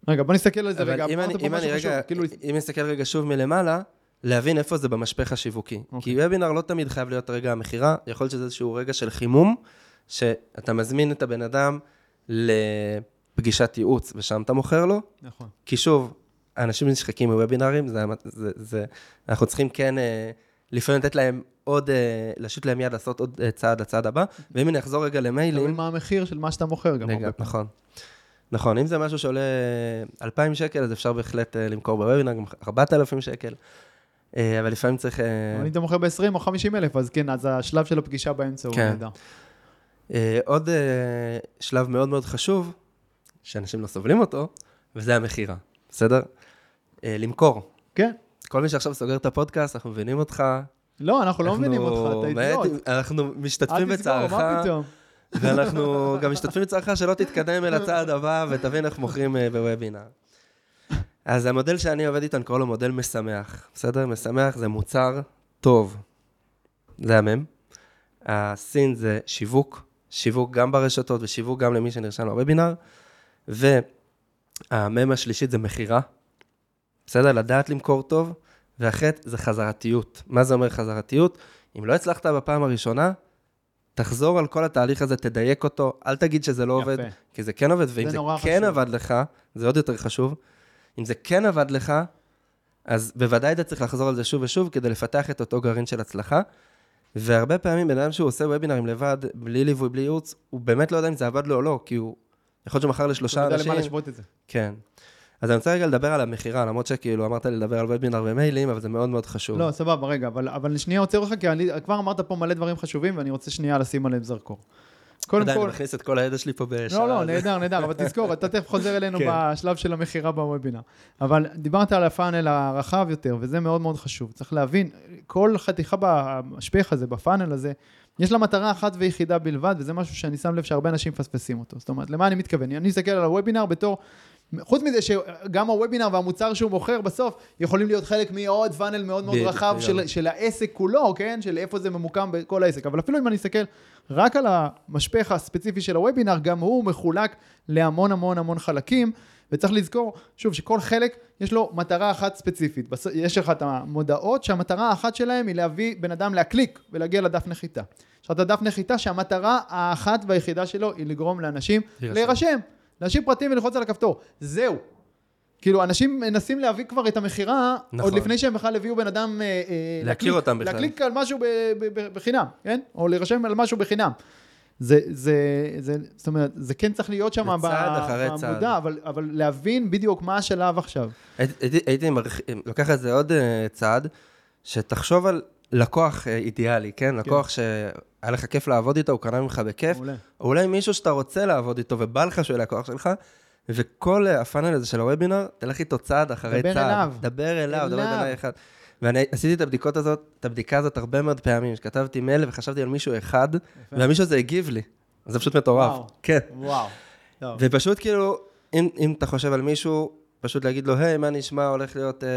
רגע, בוא נסתכל על זה רגע. אם אני, אם אני רגע, כאילו, אם נסתכל רגע שוב מלמעלה, להבין איפה זה במשפך השיווקי. אוקיי. כי וובינר לא תמיד חייב להיות רגע המכירה, יכול להיות שזה איזשהו רגע של חימום, שאתה מזמין את הבן אדם לפגישת ייעוץ, ושם אתה מוכר לו, נכון. כי שוב, אנשים נשחקים מוובינרים, זה, זה, זה, אנחנו צריכים כן אה, לפעמים לתת להם עוד, אה, להשוט להם יד לעשות עוד אה, צעד לצעד הבא, ואם אני אחזור רגע תלוי למיילים, מה המחיר של מה שאתה מוכר גם רגע. נכון. נכון, אם זה משהו שעולה 2,000 שקל, אז אפשר בהחלט למכור בוובינר, גם 4,000 שקל, אבל לפעמים צריך... אה, אם אתה מוכר ב-20 או 50 אלף, אז כן, אז השלב של הפגישה באמצע הוא כן. נהדר. אה, עוד אה, שלב מאוד מאוד חשוב, שאנשים לא סובלים אותו, וזה המכירה, בסדר? אה, למכור. כן. כל מי שעכשיו סוגר את הפודקאסט, אנחנו מבינים אותך. לא, אנחנו לא מבינים אותך, אתה אידיוט. אנחנו משתתפים אל תסגור, בצערך, מה פתאום? ואנחנו גם משתתפים בצערך שלא תתקדם אל הצעד הבא ותבין איך מוכרים אה, בוובינר. אז המודל שאני עובד איתו, אני קורא לו מודל משמח, בסדר? משמח זה מוצר טוב. זה המם. הסין זה שיווק, שיווק גם ברשתות ושיווק גם למי שנרשם לוובינר, והמם השלישית זה מכירה, בסדר? לדעת למכור טוב, והחטא זה חזרתיות. מה זה אומר חזרתיות? אם לא הצלחת בפעם הראשונה, תחזור על כל התהליך הזה, תדייק אותו, אל תגיד שזה לא עובד, יפה. כי זה כן עובד, ואם זה זה, כן חשוב. עבד לך, זה עוד יותר חשוב, אם זה כן עבד לך, אז בוודאי אתה צריך לחזור על זה שוב ושוב כדי לפתח את אותו גרעין של הצלחה. והרבה פעמים בן אדם שהוא עושה וובינרים לבד, בלי ליווי, בלי ייעוץ, הוא באמת לא יודע אם זה עבד לו או לא, כי הוא יכול להיות שהוא מכר לשלושה אתה יודע אנשים. למה להשוות את זה. כן. אז אני רוצה רגע לדבר על המכירה, למרות שכאילו אמרת לי לדבר על וובינר ומיילים, אבל זה מאוד מאוד חשוב. לא, סבבה, רגע, אבל, אבל שנייה עוצר אותך, כי אני, כבר אמרת פה מלא דברים חשובים, ואני רוצה שנייה לשים עליהם זרקור. קודם כל, אני מכניס את כל הידע שלי פה בשעה. לא, לא, נהדר, נהדר, אבל תזכור, אתה תכף חוזר אלינו כן. בשלב של המכירה בוובינר. אבל דיברת על הפאנל הרחב יותר, וזה מאוד מאוד חשוב. צריך להבין, כל חתיכה במשפך הזה, בפאנל הזה, יש לה מטרה אחת ויחידה בלבד, וזה משהו שאני שם לב שהרבה אנשים מפספסים אותו. זאת אומרת, למה אני מתכוון? אני מסתכל על הוובינר בתור... חוץ מזה שגם הוובינר והמוצר שהוא מוכר בסוף יכולים להיות חלק מעוד פאנל מאוד מאוד רחב של. של העסק כולו, כן? של איפה זה ממוקם בכל העסק. אבל אפילו אם אני אסתכל רק על המשפך הספציפי של הוובינר, גם הוא מחולק להמון המון המון חלקים, וצריך לזכור, שוב, שכל חלק יש לו מטרה אחת ספציפית. יש לך את המודעות שהמטרה האחת שלהם היא להביא בן אדם להקליק ולהגיע לדף נחיתה. יש לך את הדף נחיתה שהמטרה האחת והיחידה שלו היא לגרום לאנשים להירשם. להשאיר פרטים וללחוץ על הכפתור. זהו. כאילו, אנשים מנסים להביא כבר את המכירה, נכון. עוד לפני שהם בכלל הביאו בן אדם... אה, אה, להכיר להקליק- אותם בכלל. להקליק על משהו ב- ב- ב- בחינם, כן? או להירשם על משהו בחינם. זה, זה, זה, זאת אומרת, זה כן צריך להיות שם. במודע, אבל, אבל להבין בדיוק מה השלב עכשיו. הייתי- הייתי- מרח- לוקח את זה עוד אה, צעד, שתחשוב על לקוח אידיאלי, כן? לקוח שהיה לך כיף לעבוד איתו, הוא קנה ממך בכיף, מעולה. או אולי מישהו שאתה רוצה לעבוד איתו ובא לך שהוא יהיה לקוח שלך, וכל אה, הפאנל הזה של הוובינר, תלך איתו צעד אחרי דבר צעד. אליו. דבר אליו, דבר אליו. אליי אחד. ואני עשיתי את הבדיקות הזאת, את הבדיקה הזאת הרבה מאוד פעמים, שכתבתי מייל וחשבתי על מישהו אחד, והמישהו הזה הגיב לי. זה פשוט מטורף. וואו. כן. וואו. טוב. ופשוט כאילו, אם, אם אתה חושב על מישהו, פשוט להגיד לו, היי, מה נשמע, הולך להיות אה,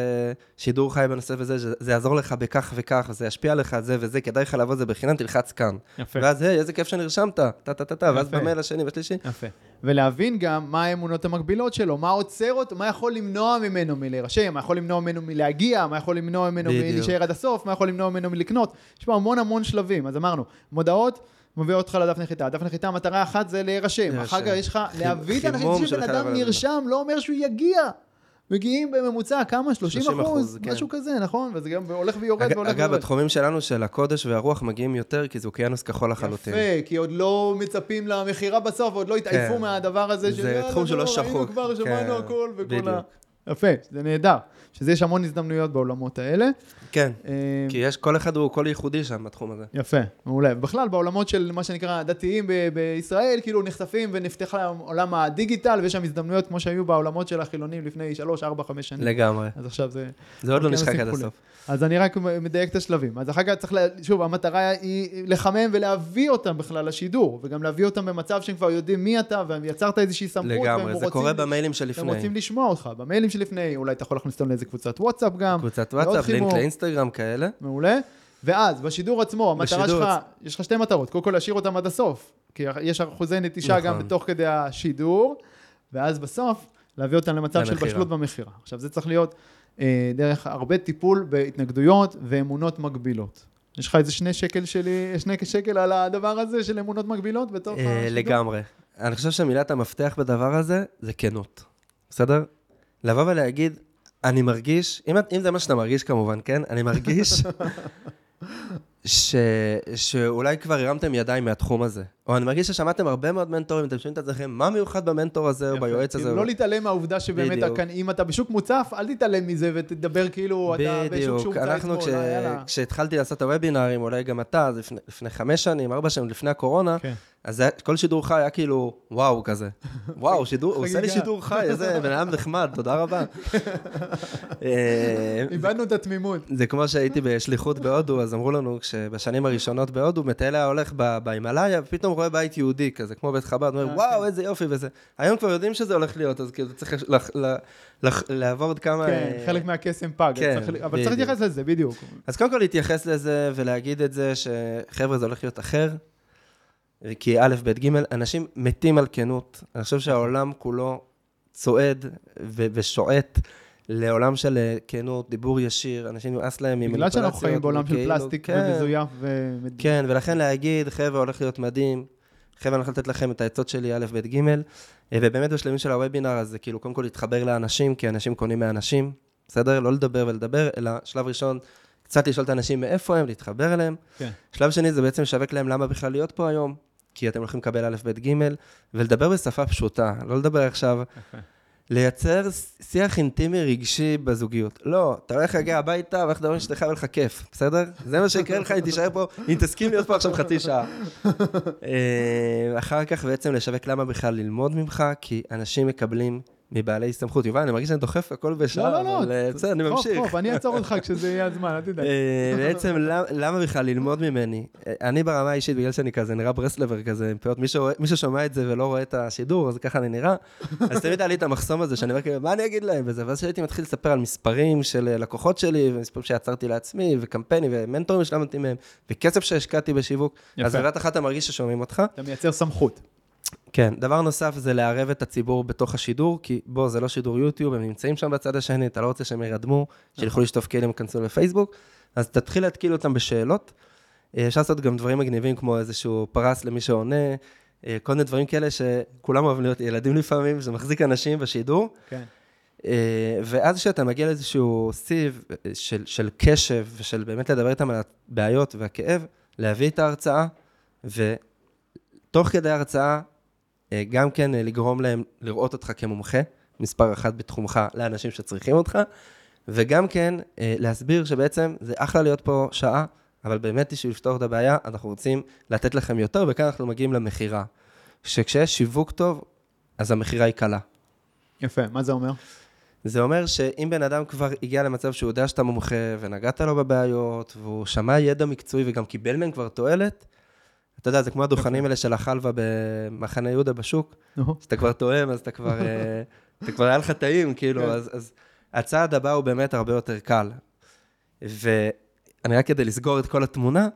שידור חי בנושא וזה, זה, זה יעזור לך בכך וכך, זה ישפיע לך על זה וזה, כדאי לך לעבוד את זה בחינם, תלחץ כאן. יפה. ואז, היי, איזה כיף שנרשמת, טה-טה-טה, ואז. במייל השני והשלישי. יפה. ולהבין גם מה האמונות המקבילות שלו, מה עוצר אותו, מה יכול למנוע ממנו מלהירשם, מה יכול למנוע ממנו מלהגיע, מה יכול למנוע ממנו. מלהישאר עד הסוף, מה יכול למנוע ממנו מלקנות. יש פה המון המון שלבים. אז אמרנו, מודעות, מביא אותך לדף נחיתה. דף נחיתה, מטרה אחת זה להירשם. אחר כך יש לך להביא את האנשים, שבן אדם. נרשם, לא אומר שהוא יגיע. מגיעים בממוצע, כמה? 30 30%, אחוז? כן. משהו כזה, נכון? וזה גם הולך ויורד אג, והולך אגב, ויורד. בתחומים שלנו של הקודש והרוח מגיעים יותר, כי זה אוקיינוס כחול לחלוטין. יפה, כי עוד לא מצפים למכירה בסוף, עוד לא התעייפו כן. מהדבר הזה זה תחום שלא לא, שחוק. ראינו כבר, שמענו כן, הכל וכל ה... יפה, זה נהדר. שזה יש המון הזדמנויות בעולמות האלה. כן, אה, כי יש, כל אחד הוא קול ייחודי שם בתחום הזה. יפה, מעולה. בכלל, בעולמות של מה שנקרא דתיים ב- בישראל, כאילו נחשפים ונפתח להם עולם הדיגיטל, ויש שם הזדמנויות כמו שהיו בעולמות של החילונים לפני 3, 4, 5 שנים. לגמרי. אז עכשיו זה... זה עוד לא אוקיינוסים נשחק עד. הסוף. אז אני רק מדייק את השלבים. אז אחר כך צריך, לה, שוב, המטרה היא לחמם ולהביא אותם בכלל לשידור, וגם להביא אותם במצב שהם כבר יודעים מי אתה, ויצרת איזושהי סמכות, לגמרי, זה קורה במיילים הם שלפני. רוצים לשמוע אותך. במיילים לפני, אולי אתה יכול להכניס אותם לאיזה קבוצת וואטסאפ גם. קבוצת וואטסאפ, לינק חימום. לאינסטגרם כאלה. מעולה. ואז, בשידור עצמו, המטרה בשידור שלך, יש לך שתי מטרות. קודם כל, להשאיר אותם עד הסוף. כי יש אחוזי נטישה גם נכון. בתוך כדי השידור, ואז בסוף, להביא אותם למצב של. בשלות במכירה. עכשיו, זה צריך להיות אה, דרך הרבה טיפול בהתנגדויות ואמונות מגבילות. יש לך איזה שני שקל שלי, שני שקל על הדבר הזה של אמונות מגבילות בתוך אה, השידור? לגמרי. אני חושב שמילת המפתח בדבר הזה זה כנות. בסדר? לבוא ולהגיד, אני מרגיש, אם, אם זה מה שאתה מרגיש כמובן, כן? אני מרגיש ש, שאולי כבר הרמתם ידיים מהתחום הזה. או אני מרגיש ששמעתם הרבה מאוד מנטורים, אתם שומעים את עצמכם, מה מיוחד במנטור הזה או. ביועץ הזה? כאילו, לא להתעלם מהעובדה שבאמת, בדיוק. הכ- אם אתה בשוק מוצף, אל תתעלם מזה ותדבר כאילו אתה בשוק בדיוק, שהומצא אתמול. אנחנו כש... אה, יאללה. כשהתחלתי לעשות את הוובינארים, אולי גם אתה, לפני, לפני חמש שנים, ארבע שנים, לפני הקורונה, כן. אז כל שידור חי היה כאילו, וואו, כזה. וואו, שידור, הוא עושה לי. שידור חי, איזה בן אדם נחמד, תודה רבה. אה, איבדנו את התמימות. זה כמו שהייתי בשליחות בהודו, אז אמרו לנו, כשבשנים הראשונות בהודו, מטייל היה הולך בהימאליה, ופתאום רואה בית יהודי כזה, כמו בית חב"ד, אומר, אה, וואו, כן. איזה יופי וזה. היום כבר יודעים שזה הולך להיות, אז כאילו צריך לעבור עוד כמה... כן, אה, חלק מהקסם פג. כן, אבל צריך. להתייחס לזה, בדיוק. אז קודם כל להתייחס לזה ולהגיד את זה, שחבר'ה, זה הולך להיות אחר. כי א', ב', ג', אנשים מתים על כנות. אני חושב שהעולם כולו צועד ו- ושועט לעולם של אה, כנות, דיבור ישיר, אנשים נמאס להם בגלל שאנחנו חיים בעולם של וכאילו- פלסטיק כן, ומזויף ו... כן, ולכן להגיד, חבר'ה, הולך להיות מדהים. חבר'ה, אני הולך לתת לכם את העצות שלי, א', ב', ג', אה, ובאמת בשלבים של הוובינר, אז זה כאילו, קודם כל להתחבר לאנשים, כי אנשים קונים מאנשים, בסדר? לא לדבר ולדבר, אלא שלב ראשון, קצת לשאול את האנשים מאיפה הם, להתחבר אליהם. כן. שלב שני זה בעצם לשווק להם למה בכלל להיות פה היום, כי אתם הולכים לקבל א', ב', ג', ולדבר בשפה פשוטה, לא לדבר עכשיו. לייצר שיח אינטימי רגשי בזוגיות. לא, אתה הולך להגיע הביתה והולך לדבר עם אשתך ולך כיף, בסדר? זה מה שיקרה לך אם תישאר פה, אם תסכים להיות פה עכשיו חצי שעה. אה, אחר כך בעצם לשווק למה בכלל ללמוד ממך, כי אנשים מקבלים מבעלי סמכות. יובל, אני מרגיש שאני דוחף הכל בשעה, לא, לא, לא. אבל אה, בסדר, אני חוף, ממשיך. חוף, אני אעצור אותך כשזה יהיה הזמן, אל תדאג. אה, בעצם למ- למה בכלל ללמוד ממני? אה, אני ברמה האישית, בגלל שאני כזה נראה ברסלבר כזה עם פאות, מי ששומע את זה ולא רואה את השידור, אז ככה אני נראה. אז תמיד היה לי את המחסום הזה, שאני אומר כאילו, מה אני אגיד להם וזה, ואז כשהייתי מתחיל לספר על מספרים של לקוחות שלי, ומספרים שיצרתי לעצמי, וקמפיינים, ומנטורים שלמדתי מהם, וכסף שהשקעתי בשיווק, אז. בבת אחת אתה מרגיש ששומעים אותך. אתה מייצר סמכות. כן, דבר נוסף זה לערב את הציבור בתוך השידור, כי בוא, זה לא שידור יוטיוב, הם נמצאים שם בצד השני, אתה לא רוצה שהם ירדמו, שילכו לשטוף כלים, ייכנסו לפייסבוק, אז תתחיל להתקיל אותם בשאלות. אה, אפשר לעשות גם דברים מגניבים, כמו איזשהו פרס למי שעונה, אה, כל מיני דברים כאלה שכולם אוהבים להיות ילדים לפעמים, זה מחזיק אנשים בשידור. כן. אה, ואז כשאתה מגיע לאיזשהו סיב של, של קשב ושל באמת לדבר איתם על הבעיות והכאב, להביא את ההרצאה, ותוך כדי ההרצאה, אה, גם כן אה, לגרום להם לראות אותך כמומחה, מספר אחת בתחומך לאנשים שצריכים אותך, וגם כן אה, להסביר שבעצם זה אחלה להיות פה שעה, אבל באמת בשביל לפתור את הבעיה, אנחנו רוצים לתת לכם יותר, וכאן אנחנו מגיעים למכירה. שכשיש שיווק טוב, אז המכירה היא קלה. יפה, מה זה אומר? זה אומר שאם בן אדם כבר הגיע למצב שהוא יודע שאתה מומחה ונגעת לו בבעיות, והוא שמע ידע מקצועי וגם קיבל מהם כבר תועלת, אתה יודע, זה כמו הדוכנים האלה של החלבה במחנה יהודה בשוק, שאתה כבר תואם, אז אתה כבר, אה, אתה כבר היה לך טעים, כאילו, כן. אז, אז הצעד הבא הוא באמת הרבה יותר קל. ואני רק כדי לסגור את כל התמונה,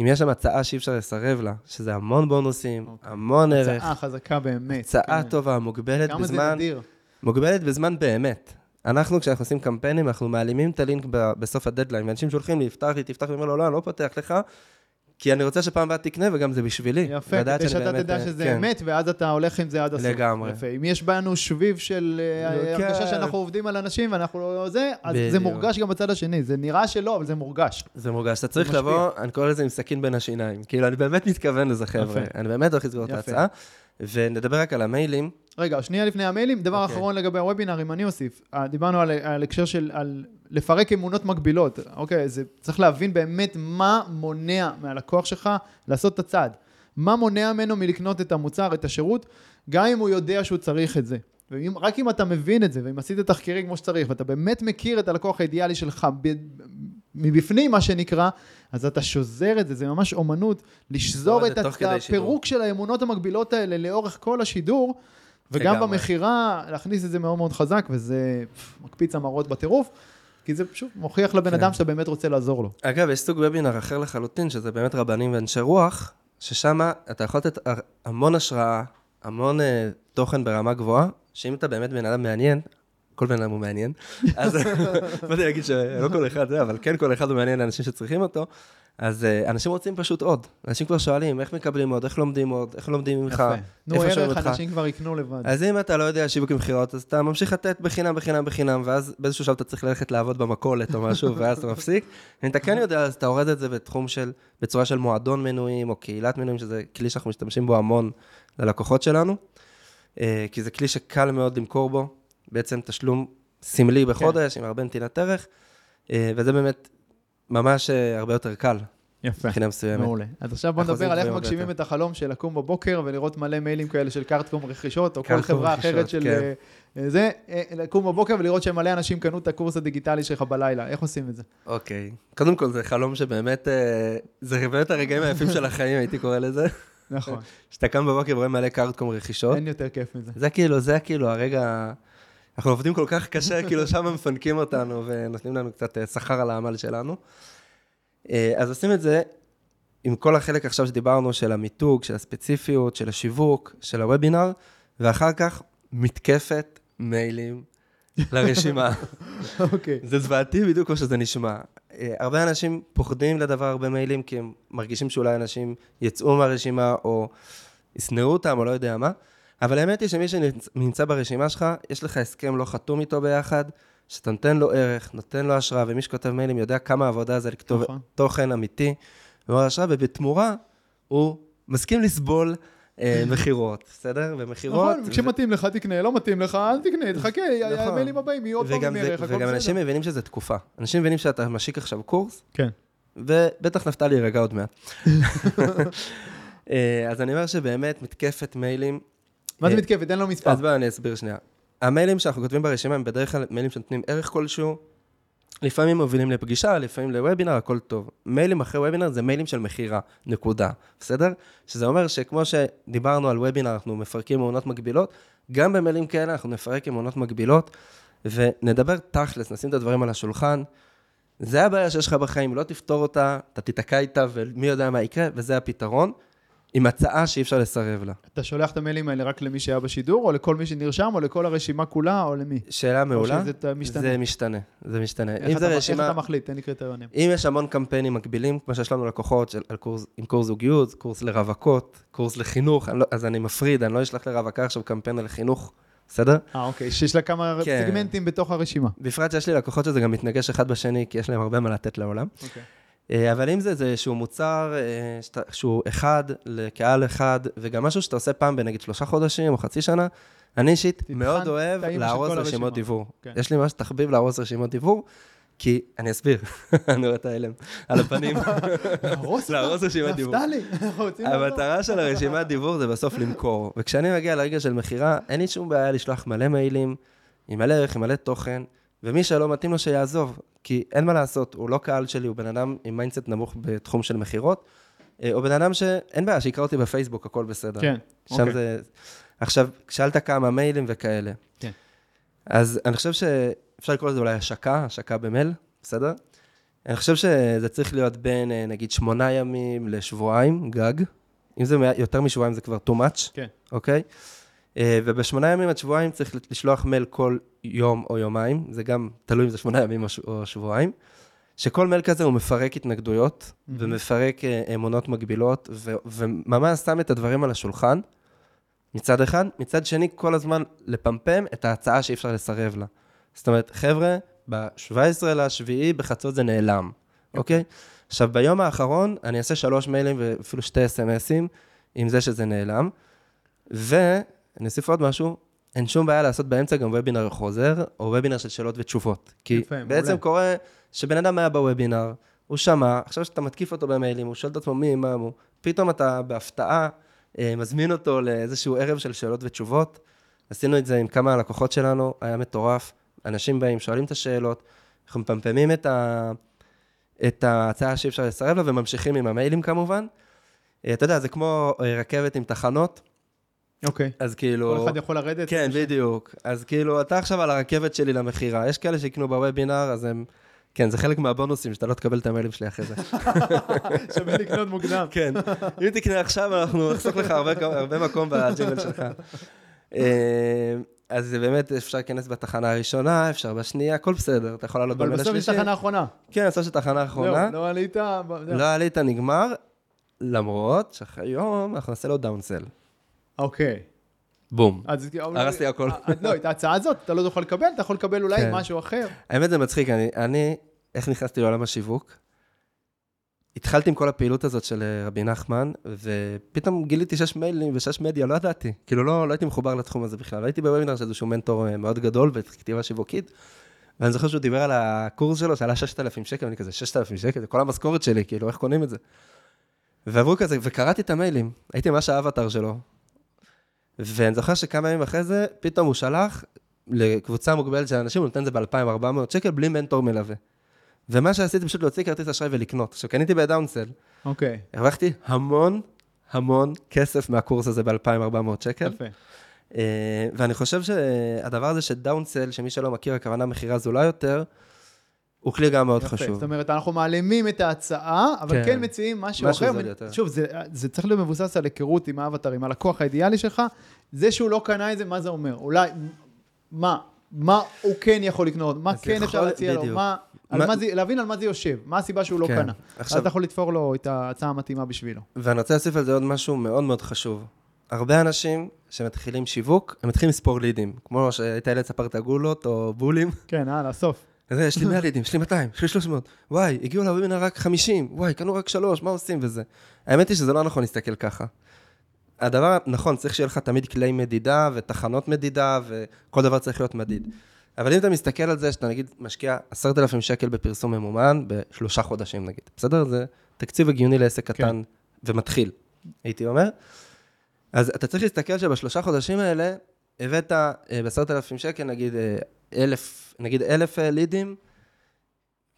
אם יש שם הצעה שאי אפשר לסרב לה, שזה המון בונוסים, אוקיי. המון ערך, הצעה חזקה באמת. הצעה כן. טובה, מוגבלת כמה זה בזמן, נדיר. מוגבלת בזמן באמת. אנחנו, כשאנחנו עושים קמפיינים, אנחנו מעלימים את הלינק בסוף הדדליין, ואנשים שולחים לי, פתח לי, תפתח לי, אומר לו, לא, אני לא פותח לך, כי אני רוצה שפעם הבאה תקנה, וגם זה בשבילי. יפה, כדי שאתה באמת, תדע שזה כן. אמת, ואז אתה הולך עם זה עד הסוף. לגמרי. יפה. אם יש בנו שביב של אה, כן. הרגשה שאנחנו עובדים על אנשים ואנחנו לא זה, אז זה בדיוק. מורגש גם בצד השני. זה נראה שלא, אבל זה מורגש. זה מורגש. אתה צריך. לבוא, אני קורא לזה עם סכין בין השיניים. כאילו, אני באמת מתכוון לזה, חבר'ה. אני באמת הולך לסגור את. ההצעה. ונדבר רק על המיילים. רגע, שנייה לפני המיילים, דבר אוקיי. אחרון לגבי הוובינר, אם אני אוסיף. אה, דיברנו על, על הקשר של, על לפרק אמונות מגבילות. אוקיי, זה צריך להבין באמת מה מונע מהלקוח שלך לעשות את הצעד. מה מונע ממנו מלקנות את המוצר, את השירות, גם אם הוא יודע שהוא צריך את זה. ורק אם אתה מבין את זה, ואם עשית תחקירים כמו שצריך, ואתה באמת מכיר את הלקוח האידיאלי שלך ב, מבפנים, מה שנקרא, אז אתה שוזר את זה, זה ממש אומנות, לשזור את את. הפירוק של האמונות המגבילות האלה לאורך כל השידור, וגם. במכירה, להכניס את זה מאוד מאוד חזק, וזה מקפיץ המראות בטירוף, כי זה פשוט מוכיח לבן כן. אדם שאתה באמת רוצה לעזור לו. אגב, יש סוג וובינר אחר לחלוטין, שזה באמת רבנים ואנשי רוח, ששם אתה יכול לתת המון השראה, המון אה, תוכן ברמה גבוהה, שאם אתה באמת בן אדם מעניין, כל בן אדם הוא מעניין, אז באתי להגיד שלא כל אחד זה, אבל כן כל אחד הוא מעניין לאנשים שצריכים אותו, אז אה, אנשים רוצים פשוט עוד. אנשים כבר שואלים, איך מקבלים עוד, איך לומדים עוד, איך לומדים ממך, יפה. נו, איפה שומעים ערך, אותך. אנשים כבר יקנו לבד. אז אם אתה לא יודע שיווק ומכירות, אז אתה ממשיך לתת בחינם, בחינם, בחינם, ואז באיזשהו שלב אתה צריך ללכת לעבוד במכולת או משהו, ואז אתה מפסיק. אם אתה כן יודע, אז אתה הורד את זה בתחום של, בצורה של מועדון מנויים, או קהילת מנויים, שזה כלי שאנחנו משתמשים בו המון ללקוחות שלנו, אה, כי זה כלי שקל מאוד למכור בו, בעצם תשלום סמלי בחודש, עם הרבה נתינת ערך, אה, וזה באמת ממש אה, הרבה יותר קל, יפה. מבחינה מסוימת. מעולה. אז עכשיו בוא נדבר על איך מגשימים. את החלום של לקום בבוקר ולראות מלא מיילים כאלה של קארטקום רכישות, או כל חברה רכישות, אחרת של כן. אה, זה, לקום בבוקר ולראות שמלא אנשים קנו את הקורס הדיגיטלי שלך בלילה. איך עושים את זה? אוקיי. קודם כל, זה חלום שבאמת, זה באמת הרגעים היפים של החיים, הייתי קורא לזה. נכון. שאתה קם בבוקר ורואה מלא קארטקום רכישות. אין יותר כיף מזה. זה כאילו, זה כאילו הרגע... אנחנו עובדים כל כך קשה, כאילו שם מפנקים אותנו ונותנים לנו קצת אה, שכר על העמל שלנו. אה, אז עושים את זה עם כל החלק עכשיו שדיברנו של המיתוג, של הספציפיות, של השיווק, של הוובינר, ואחר כך מתקפת מיילים לרשימה. אוקיי. זה זוועתי בדיוק כמו שזה נשמע. אה, הרבה אנשים פוחדים לדבר הרבה מיילים, כי הם מרגישים שאולי אנשים יצאו מהרשימה, או ישנאו אותם, או לא יודע מה. אבל האמת היא שמי שנמצא ברשימה שלך, יש לך הסכם לא חתום איתו ביחד, שאתה נותן לו ערך, נותן לו השראה, ומי שכותב מיילים יודע כמה עבודה זה לכתוב נכון. תוכן אמיתי, ומעורר השראה, ובתמורה הוא מסכים לסבול אה, מכירות, בסדר? ומכירות... נכון, כשמתאים לך תקנה, לא מתאים לך, אל תקנה, תחכה, נכון. המיילים הבאים יהיו עוד פעם מערך, הכל וגם אנשים בסדר. מבינים שזה תקופה. אנשים מבינים שאתה משיק עכשיו קורס, כן. ובטח נפתלי יירגע עוד מעט. אה, אז אני אומר שבאמת מתקפת מיילים, מה זה אה, מתקפת? אין לו מספר. אז בואו אני אסביר שנייה. המיילים שאנחנו כותבים ברשימה הם בדרך כלל מיילים שנותנים ערך כלשהו, לפעמים מובילים לפגישה, לפעמים לוובינר, הכל טוב. מיילים אחרי וובינר זה מיילים של מכירה, נקודה, בסדר? שזה אומר שכמו שדיברנו על וובינר, אנחנו מפרקים מעונות מקבילות, גם במיילים כאלה אנחנו נפרק עם מעונות מקבילות, ונדבר תכלס, נשים את הדברים על השולחן. זה הבעיה שיש לך בחיים, לא תפתור אותה, אתה תיתקע איתה ומי יודע מה יקרה, וזה הפתרון, עם הצעה שאי אפשר לסרב לה. אתה שולח את המיילים האלה רק למי שהיה בשידור, או לכל מי שנרשם, או לכל הרשימה כולה, או למי? שאלה מעולה. שזה ת- משתנה? זה משתנה, זה משתנה. איך אתה- זה איך רשימה, אתה מחליט? תן לי קריטריונים. אם יש המון קמפיינים מקבילים, כמו שיש לנו לקוחות של, קורס, עם קורס זוגיות, קורס לרווקות, קורס לחינוך, אני לא, אז אני מפריד, אני לא אשלח לרווקה עכשיו קמפיין על חינוך, בסדר? אה, אוקיי, שיש לה כמה כן. סגמנטים בתוך הרשימה. בפרט שיש לי לקוחות שזה גם מתנגש אחד בשני, כי יש להם הרבה מה לתת לעולם. אוקיי. אה, אבל אם זה איזשהו מוצר אה, שאתה- שהוא אחד לקהל אחד, וגם משהו שאתה עושה פעם בנגיד שלושה חודשים או חצי שנה, אני אישית מאוד אוהב לארוז רשימות. דיבור. כן. יש לי ממש תחביב לארוז רשימות דיבור, כי, אני אסביר, אני רואה את ההלם על הפנים. להרוס רשימת דיבור. נפתלי, אנחנו רוצים. המטרה של הרשימת דיבור זה בסוף למכור. וכשאני מגיע לרגע של מכירה, אין לי שום בעיה לשלוח מלא מיילים, עם מלא ערך, עם מלא תוכן, ומי שלא מתאים לו שיעזוב, כי אין מה לעשות, הוא לא קהל שלי, הוא בן אדם עם mindset נמוך בתחום של מכירות, אה, או בן אדם שאין בעיה, שיקרא אותי בפייסבוק, הכל בסדר. כן, שם אוקיי. זה... עכשיו, שאלת כמה מיילים וכאלה. כן. אז אני חושב שאפשר לקרוא לזה אולי השקה, השקה במייל, בסדר? אני חושב שזה צריך להיות בין, אה, נגיד, שמונה ימים לשבועיים, גג. אם זה יותר משבועיים זה כבר too much, כן. אוקיי? אה, ובשמונה ימים עד שבועיים צריך לשלוח מייל כל יום או יומיים, זה גם תלוי אם זה שמונה ימים או שבועיים, שכל מייל כזה הוא מפרק התנגדויות, מהמם. ומפרק אה, אמונות מגבילות, ו- וממש שם את הדברים על השולחן, מצד אחד. מצד שני, כל הזמן לפמפם את ההצעה שאי אפשר לסרב לה. זאת אומרת, חבר'ה, ב-17 לשביעי בחצות זה נעלם, אוקיי? עכשיו, ביום האחרון אני אעשה שלוש מיילים ואפילו שתי אס.אם.אסים עם זה שזה נעלם, ואני אוסיף עוד משהו, אין שום בעיה לעשות באמצע גם וובינר חוזר, או וובינר של שאלות ותשובות. כי יפה, בעצם מעולה. קורה שבן אדם היה בוובינר, הוא שמע, עכשיו שאתה מתקיף אותו במיילים, הוא שואל את עצמו מי, מה הוא, פתאום אתה בהפתעה אה, מזמין אותו לאיזשהו ערב של שאלות ותשובות. עשינו את זה עם כמה לקוחות שלנו, היה מטורף. אנשים באים, שואלים את השאלות, אנחנו מפמפמים את, ה... את ההצעה שאי אפשר לסרב לה, וממשיכים עם המיילים כמובן. אה, אתה יודע, זה כמו אה, רכבת עם תחנות. אוקיי. אז כאילו... כל אחד יכול לרדת? כן, בדיוק. אז כאילו, אתה עכשיו על הרכבת שלי למכירה. יש כאלה שיקנו בוובינר, אז הם... כן, זה חלק מהבונוסים, שאתה לא תקבל את המיילים שלי אחרי זה. שווה לקנות מוקדם. כן, אם תקנה עכשיו, אנחנו נחסוך לך הרבה, הרבה מקום בג'ינגל שלך. אה, אז זה באמת, אפשר להיכנס בתחנה הראשונה, אפשר בשנייה, הכל בסדר, אתה יכול לעלות אבל במייל בסוף יש. תחנה אחרונה. כן, בסוף יש תחנה אחרונה. זהו, לא עלית. לא עלית, נגמר, למרות שאחרי יום אנחנו נעשה לו דאונסל. אוקיי. בום. אז הרסתי הכל. אה, לא, את ההצעה הזאת אתה לא יכול לקבל, אתה יכול לקבל אולי כן. משהו אחר. האמת זה מצחיק, אני, אני, איך נכנסתי לעולם השיווק? התחלתי עם כל הפעילות הזאת של אה, רבי נחמן, ופתאום גיליתי שיש מיילים ושיש מדיה, לא ידעתי. כאילו לא, לא הייתי מחובר לתחום הזה בכלל. הייתי בוובינר של איזשהו מנטור אה, מאוד גדול בכתיבה שיווקית, ואני זוכר שהוא דיבר על הקורס שלו שעלה 6,000 שקל, ואני כזה, 6,000 שקל? זה כל המשכורת שלי, כאילו, איך קונים את זה? ועברו כזה, וקראתי את המיילים, הייתי ממש האבטר שלו. ואני זוכר שכמה ימים אחרי זה, פתאום הוא שלח לקבוצה מוגבלת של אנשים, הוא נותן את זה ב-2,400 שקל בלי מנטור מלווה. ומה שעשיתי, פשוט להוציא כרטיס אשראי ולקנות. עכשיו, קניתי בדאונסל, אוקיי, הרווחתי המון, המון כסף מהקורס הזה ב-2,400 שקל. יפה. אה, ואני חושב שהדבר הזה של דאונסל, שמי שלא מכיר, הכוונה מכירה זולה יותר, הוא כלי גם מאוד יפה. חשוב. זאת אומרת, אנחנו מעלימים את ההצעה, אבל כן. כן מציעים משהו משהו אחר. שוב, זה- זה צריך להיות מבוסס על היכרות עם האבטר, עם הלקוח האידיאלי שלך. זה שהוא לא קנה את זה, מה זה אומר? אולי, מה? מה הוא כן יכול לקנות? מה כן יכול- אפשר להציע לו? מה... על מה- מה זה, להבין על מה זה יושב, מה הסיבה שהוא לא כן. קנה. עכשיו- אז אתה יכול לתפור לו את ההצעה המתאימה בשבילו. ואני רוצה להוסיף על זה עוד משהו מאוד מאוד חשוב. הרבה אנשים שמתחילים שיווק, הם מתחילים לספור לידים. כמו שהיית ילד ספרת גולות או בולים. כן, הלאה, סוף. יש לי 100 לידים, יש לי 200, יש לי 300. וואי, הגיעו לוובינר רק 50, וואי, קנו רק 3, מה עושים וזה? האמת היא שזה לא נכון להסתכל ככה. הדבר, נכון, צריך שיהיה לך תמיד כלי מדידה ותחנות מדידה, וכל דבר צריך להיות מדיד. אבל אם אתה מסתכל על זה, שאתה נגיד משקיע 10,000 שקל בפרסום ממומן בשלושה חודשים נגיד, בסדר? זה תקציב הגיוני לעסק קטן ומתחיל, הייתי אומר. אז אתה צריך להסתכל שבשלושה חודשים האלה, הבאת אה, ב-10,000 שקל, נגיד אה, אלף, נגיד אלף אה, לידים,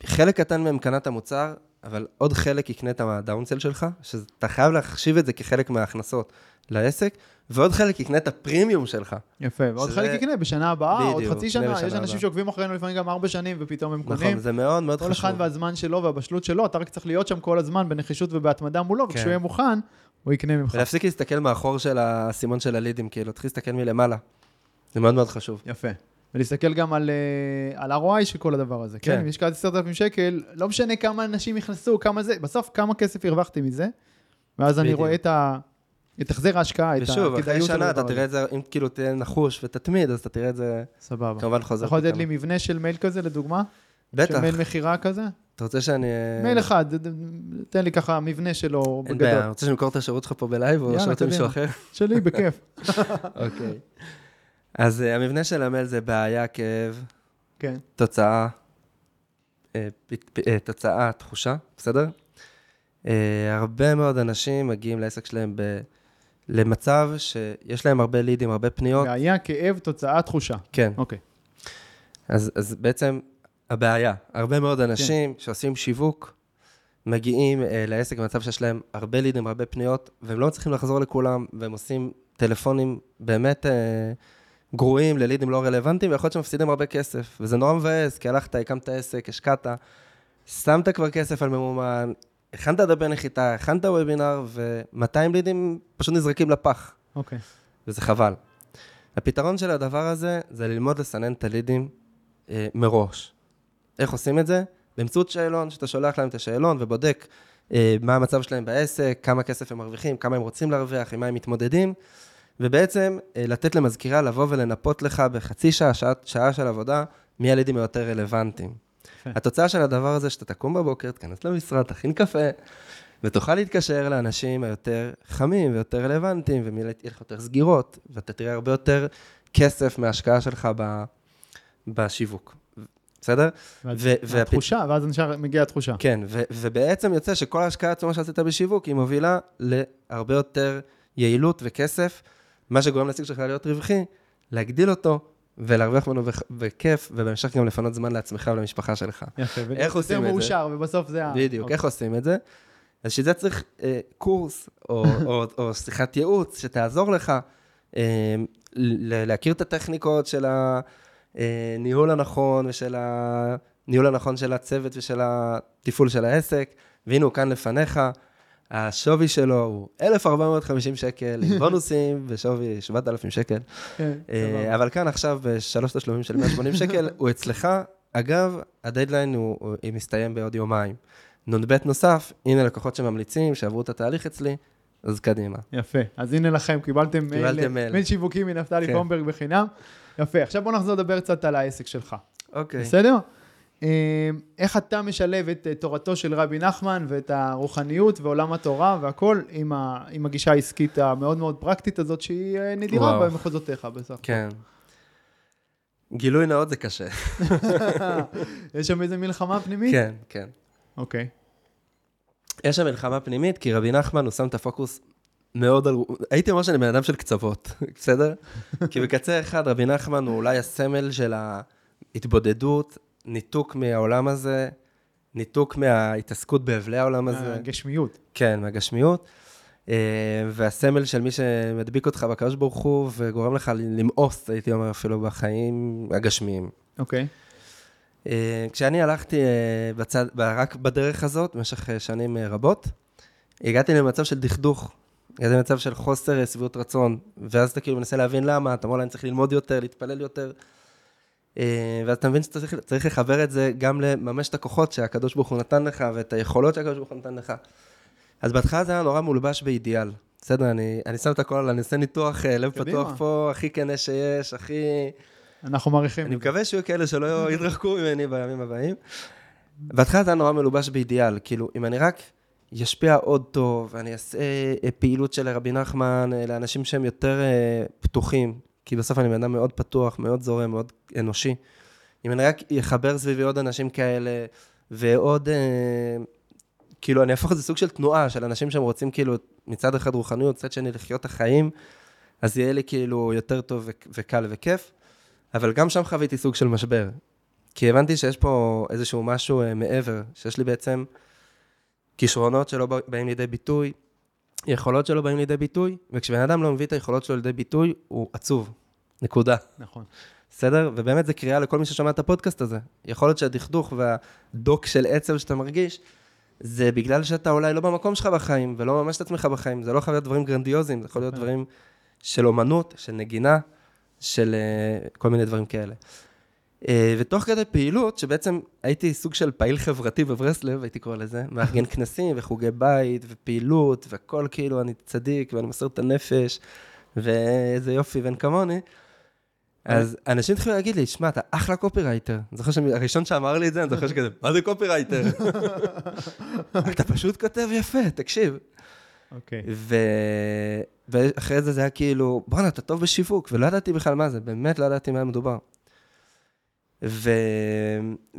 חלק קטן מהם קנה את המוצר, אבל עוד חלק יקנה את הדאונסל שלך, שאתה חייב להחשיב את זה כחלק מההכנסות לעסק, ועוד חלק יקנה את הפרימיום שלך. יפה, ועוד שזה- חלק יקנה בשנה הבאה, עוד בדיוק, חצי יקנה שנה, יש אנשים. שעוקבים אחרינו לפעמים גם ארבע שנים ופתאום הם קונים. נכון, זה מאוד מאוד כל חשוב. אחד והזמן שלו והבשלות שלו, אתה רק צריך להיות שם כל הזמן בנחישות ובהתמדה מולו, כן. וכשהוא יהיה מוכן, הוא יקנה ממך. ולהפסיק להסתכל מאחור של האסימון של הלידים, כאילו, תתחיל להסתכל מלמעלה. זה מאוד מאוד חשוב. יפה. ולהסתכל גם על, אה, על ROI של כל הדבר הזה, כן? כן. אם השקעתי 10,000 שקל, לא משנה כמה אנשים נכנסו, כמה זה, בסוף כמה כסף הרווחתי מזה, ואז אני בדיוק. רואה את ה... את החזר ההשקעה, את ושוב, אחרי הכדאיות שנה אתה תראה. את זה, אם כאילו תהיה נחוש ותתמיד, אז אתה תראה את זה סבבה. כמובן אתה חוזר. יכול לתת. לי מבנה של מייל כזה, לדוגמה? בטח. של מייל מכירה כזה? אתה רוצה שאני... מייל אחד, תן לי ככה מבנה שלו אין בגדול. בעיה, רוצה שנמכור את השירות שלך פה בלייב, או שרוצה מישהו. אחר? שלי, בכיף. אוקיי. אז אה, המבנה של המייל זה בעיה, כאב, כן. תוצאה, אה, אה, תוצאה, תחושה, בסדר? אה, הרבה מאוד אנשים מגיעים לעסק שלהם ב... למצב שיש להם הרבה לידים, הרבה פניות. בעיה, כאב, תוצאה, תחושה. כן. אוקיי. אז, אז בעצם הבעיה, הרבה מאוד אנשים כן. שעושים שיווק, מגיעים אה, לעסק במצב שיש להם הרבה לידים, הרבה פניות, והם לא מצליחים לחזור לכולם, והם עושים טלפונים באמת אה, גרועים ללידים לא רלוונטיים, ויכול להיות שהם מפסידים הרבה כסף. וזה נורא מבאס, כי הלכת, הקמת עסק, השקעת, שמת כבר כסף על ממומן, הכנת דפי נחיתה, הכנת וובינר, ו-200 לידים פשוט נזרקים לפח. אוקיי. וזה חבל. הפתרון של הדבר הזה זה ללמוד לסנן את הלידים אה, מראש. איך עושים את זה? באמצעות שאלון, שאתה שולח להם את השאלון ובודק אה, מה המצב שלהם בעסק, כמה כסף הם מרוויחים, כמה הם רוצים להרוויח, עם מה הם מתמודדים, ובעצם אה, לתת למזכירה לבוא ולנפות לך בחצי שעה, שעה, שעה של עבודה, מי הלידים היותר רלוונטיים. התוצאה של הדבר הזה, שאתה תקום בבוקר, תיכנס למשרד, תכין קפה, ותוכל להתקשר לאנשים היותר חמים ויותר רלוונטיים, ויהיה לך יותר סגירות, ואתה תראה הרבה יותר כסף מההשקעה שלך ב, בשיווק. בסדר? ואז- ו- והפ- התחושה, ואז נשאר, מגיעה התחושה. כן, ובעצם יוצא שכל ההשקעה עצומה שעשית בשיווק, היא מובילה להרבה יותר יעילות וכסף, מה שגורם לעסק שלך להיות רווחי, להגדיל אותו ולהרוויח ממנו בכ- בכיף, ובהמשך גם לפנות זמן לעצמך ולמשפחה שלך. יפה. איך עושים את זה? יותר מאושר, ובסוף זה ה... בדיוק, אוקיי. איך עושים את זה? אז שזה צריך אה, קורס או, או, או שיחת ייעוץ שתעזור לך אה, להכיר את הטכניקות של הניהול הנכון ושל הניהול הנכון של הצוות ושל התפעול של העסק, והנה הוא כאן לפניך. השווי שלו הוא 1,450 שקל, עם בונוסים בשווי 7,000 שקל. כן, אה. אבל כאן עכשיו בשלוש תשלומים של 180 שקל, הוא אצלך. אגב, הדדליין הוא, מסתיים בעוד יומיים. נ"ב נוסף, הנה לקוחות שממליצים, שעברו את התהליך אצלי, אז קדימה. יפה. אז הנה לכם, קיבלתם מייל, קיבלתם מייל. מייל שיווקי מנפתלי כן. פומברג בחינם. יפה, עכשיו בוא נחזור לדבר קצת על העסק שלך. אוקיי. בסדר? אה, איך אתה משלב את אה, תורתו של רבי נחמן ואת הרוחניות ועולם התורה והכל עם, ה, עם הגישה העסקית המאוד מאוד פרקטית הזאת שהיא אה, נדירה וואו. במחוזותיך בסך הכל. כן. גילוי נאות זה קשה. יש שם איזה מלחמה פנימית? כן, כן. אוקיי. יש שם מלחמה פנימית, כי רבי נחמן, הוא שם את הפוקוס מאוד על... הייתי אומר שאני בן אדם של קצוות, בסדר? כי בקצה אחד, רבי נחמן הוא אולי הסמל של ההתבודדות, ניתוק מהעולם הזה, ניתוק מההתעסקות באבלי העולם הזה. הגשמיות. כן, מהגשמיות. אה, והסמל של מי שמדביק אותך בקדוש ברוך הוא וגורם לך למאוס, הייתי אומר אפילו, בחיים הגשמיים. אוקיי. אה, כשאני הלכתי אה, בצד, רק בדרך הזאת, במשך שנים רבות, הגעתי למצב של דכדוך. הגעתי למצב של חוסר שביעות רצון, ואז אתה כאילו מנסה להבין למה, אתה אומר לה, אני צריך ללמוד יותר, להתפלל יותר. אה, ואז אתה מבין שאתה צריך, צריך לחבר את זה גם לממש את הכוחות שהקדוש ברוך הוא נתן לך, ואת היכולות שהקדוש ברוך הוא נתן לך. אז בהתחלה זה היה נורא מולבש באידיאל. בסדר, אני, אני שם את הכל, אני עושה ניתוח אה, לב קדימה. פתוח פה, הכי כנה שיש, הכי... אנחנו מעריכים. אני מקווה שיהיו כאלה שלא יתרחקו ממני בימים הבאים. בהתחלה זה היה נורא מלובש באידיאל, כאילו, אם אני רק אשפיע עוד טוב, ואני אעשה אה, פעילות של רבי נחמן לאנשים שהם יותר פתוחים, כי בסוף אני בן אדם מאוד פתוח, מאוד זורם, מאוד אנושי. אם אני רק אחבר סביבי עוד אנשים כאלה, ועוד, אה, כאילו, אני אהפוך את זה סוג של תנועה של אנשים שהם רוצים, כאילו, מצד אחד רוחניות, מצד שני לחיות את החיים, אז יהיה לי כאילו יותר טוב וקל וכיף. אבל גם שם חוויתי סוג של משבר. כי הבנתי שיש פה איזשהו משהו אה, מעבר, שיש לי בעצם כישרונות שלא בא- באים לידי ביטוי, יכולות שלא באים לידי ביטוי, וכשבן אדם לא מביא את היכולות שלו לידי ביטוי, הוא עצוב. נקודה. נכון. בסדר? ובאמת זו קריאה לכל מי ששומע את הפודקאסט הזה. יכול להיות שהדכדוך והדוק של עצב שאתה מרגיש, זה בגלל שאתה אולי לא במקום שלך בחיים, ולא ממש את עצמך בחיים. זה לא יכול להיות דברים גרנדיוזיים, זה יכול להיות דברים של אומנות, של נגינה, של אה, כל מיני דברים כאלה. אה, ותוך כדי פעילות, שבעצם הייתי סוג של פעיל חברתי בברסלב, הייתי קורא לזה, מארגן כנסים וחוגי בית ופעילות, והכל כאילו, אני צדיק ואני מסר את הנפש, ואיזה יופי ואין כמוני. אז אנשים התחילו להגיד לי, שמע, אתה אחלה קופירייטר. אני זוכר שהראשון שאמר לי את זה, אני זוכר שכזה, מה זה קופירייטר? אתה פשוט כותב יפה, תקשיב. אוקיי. ואחרי זה זה היה כאילו, בואנה, אתה טוב בשיווק, ולא ידעתי בכלל מה זה, באמת לא ידעתי מה מדובר. ו...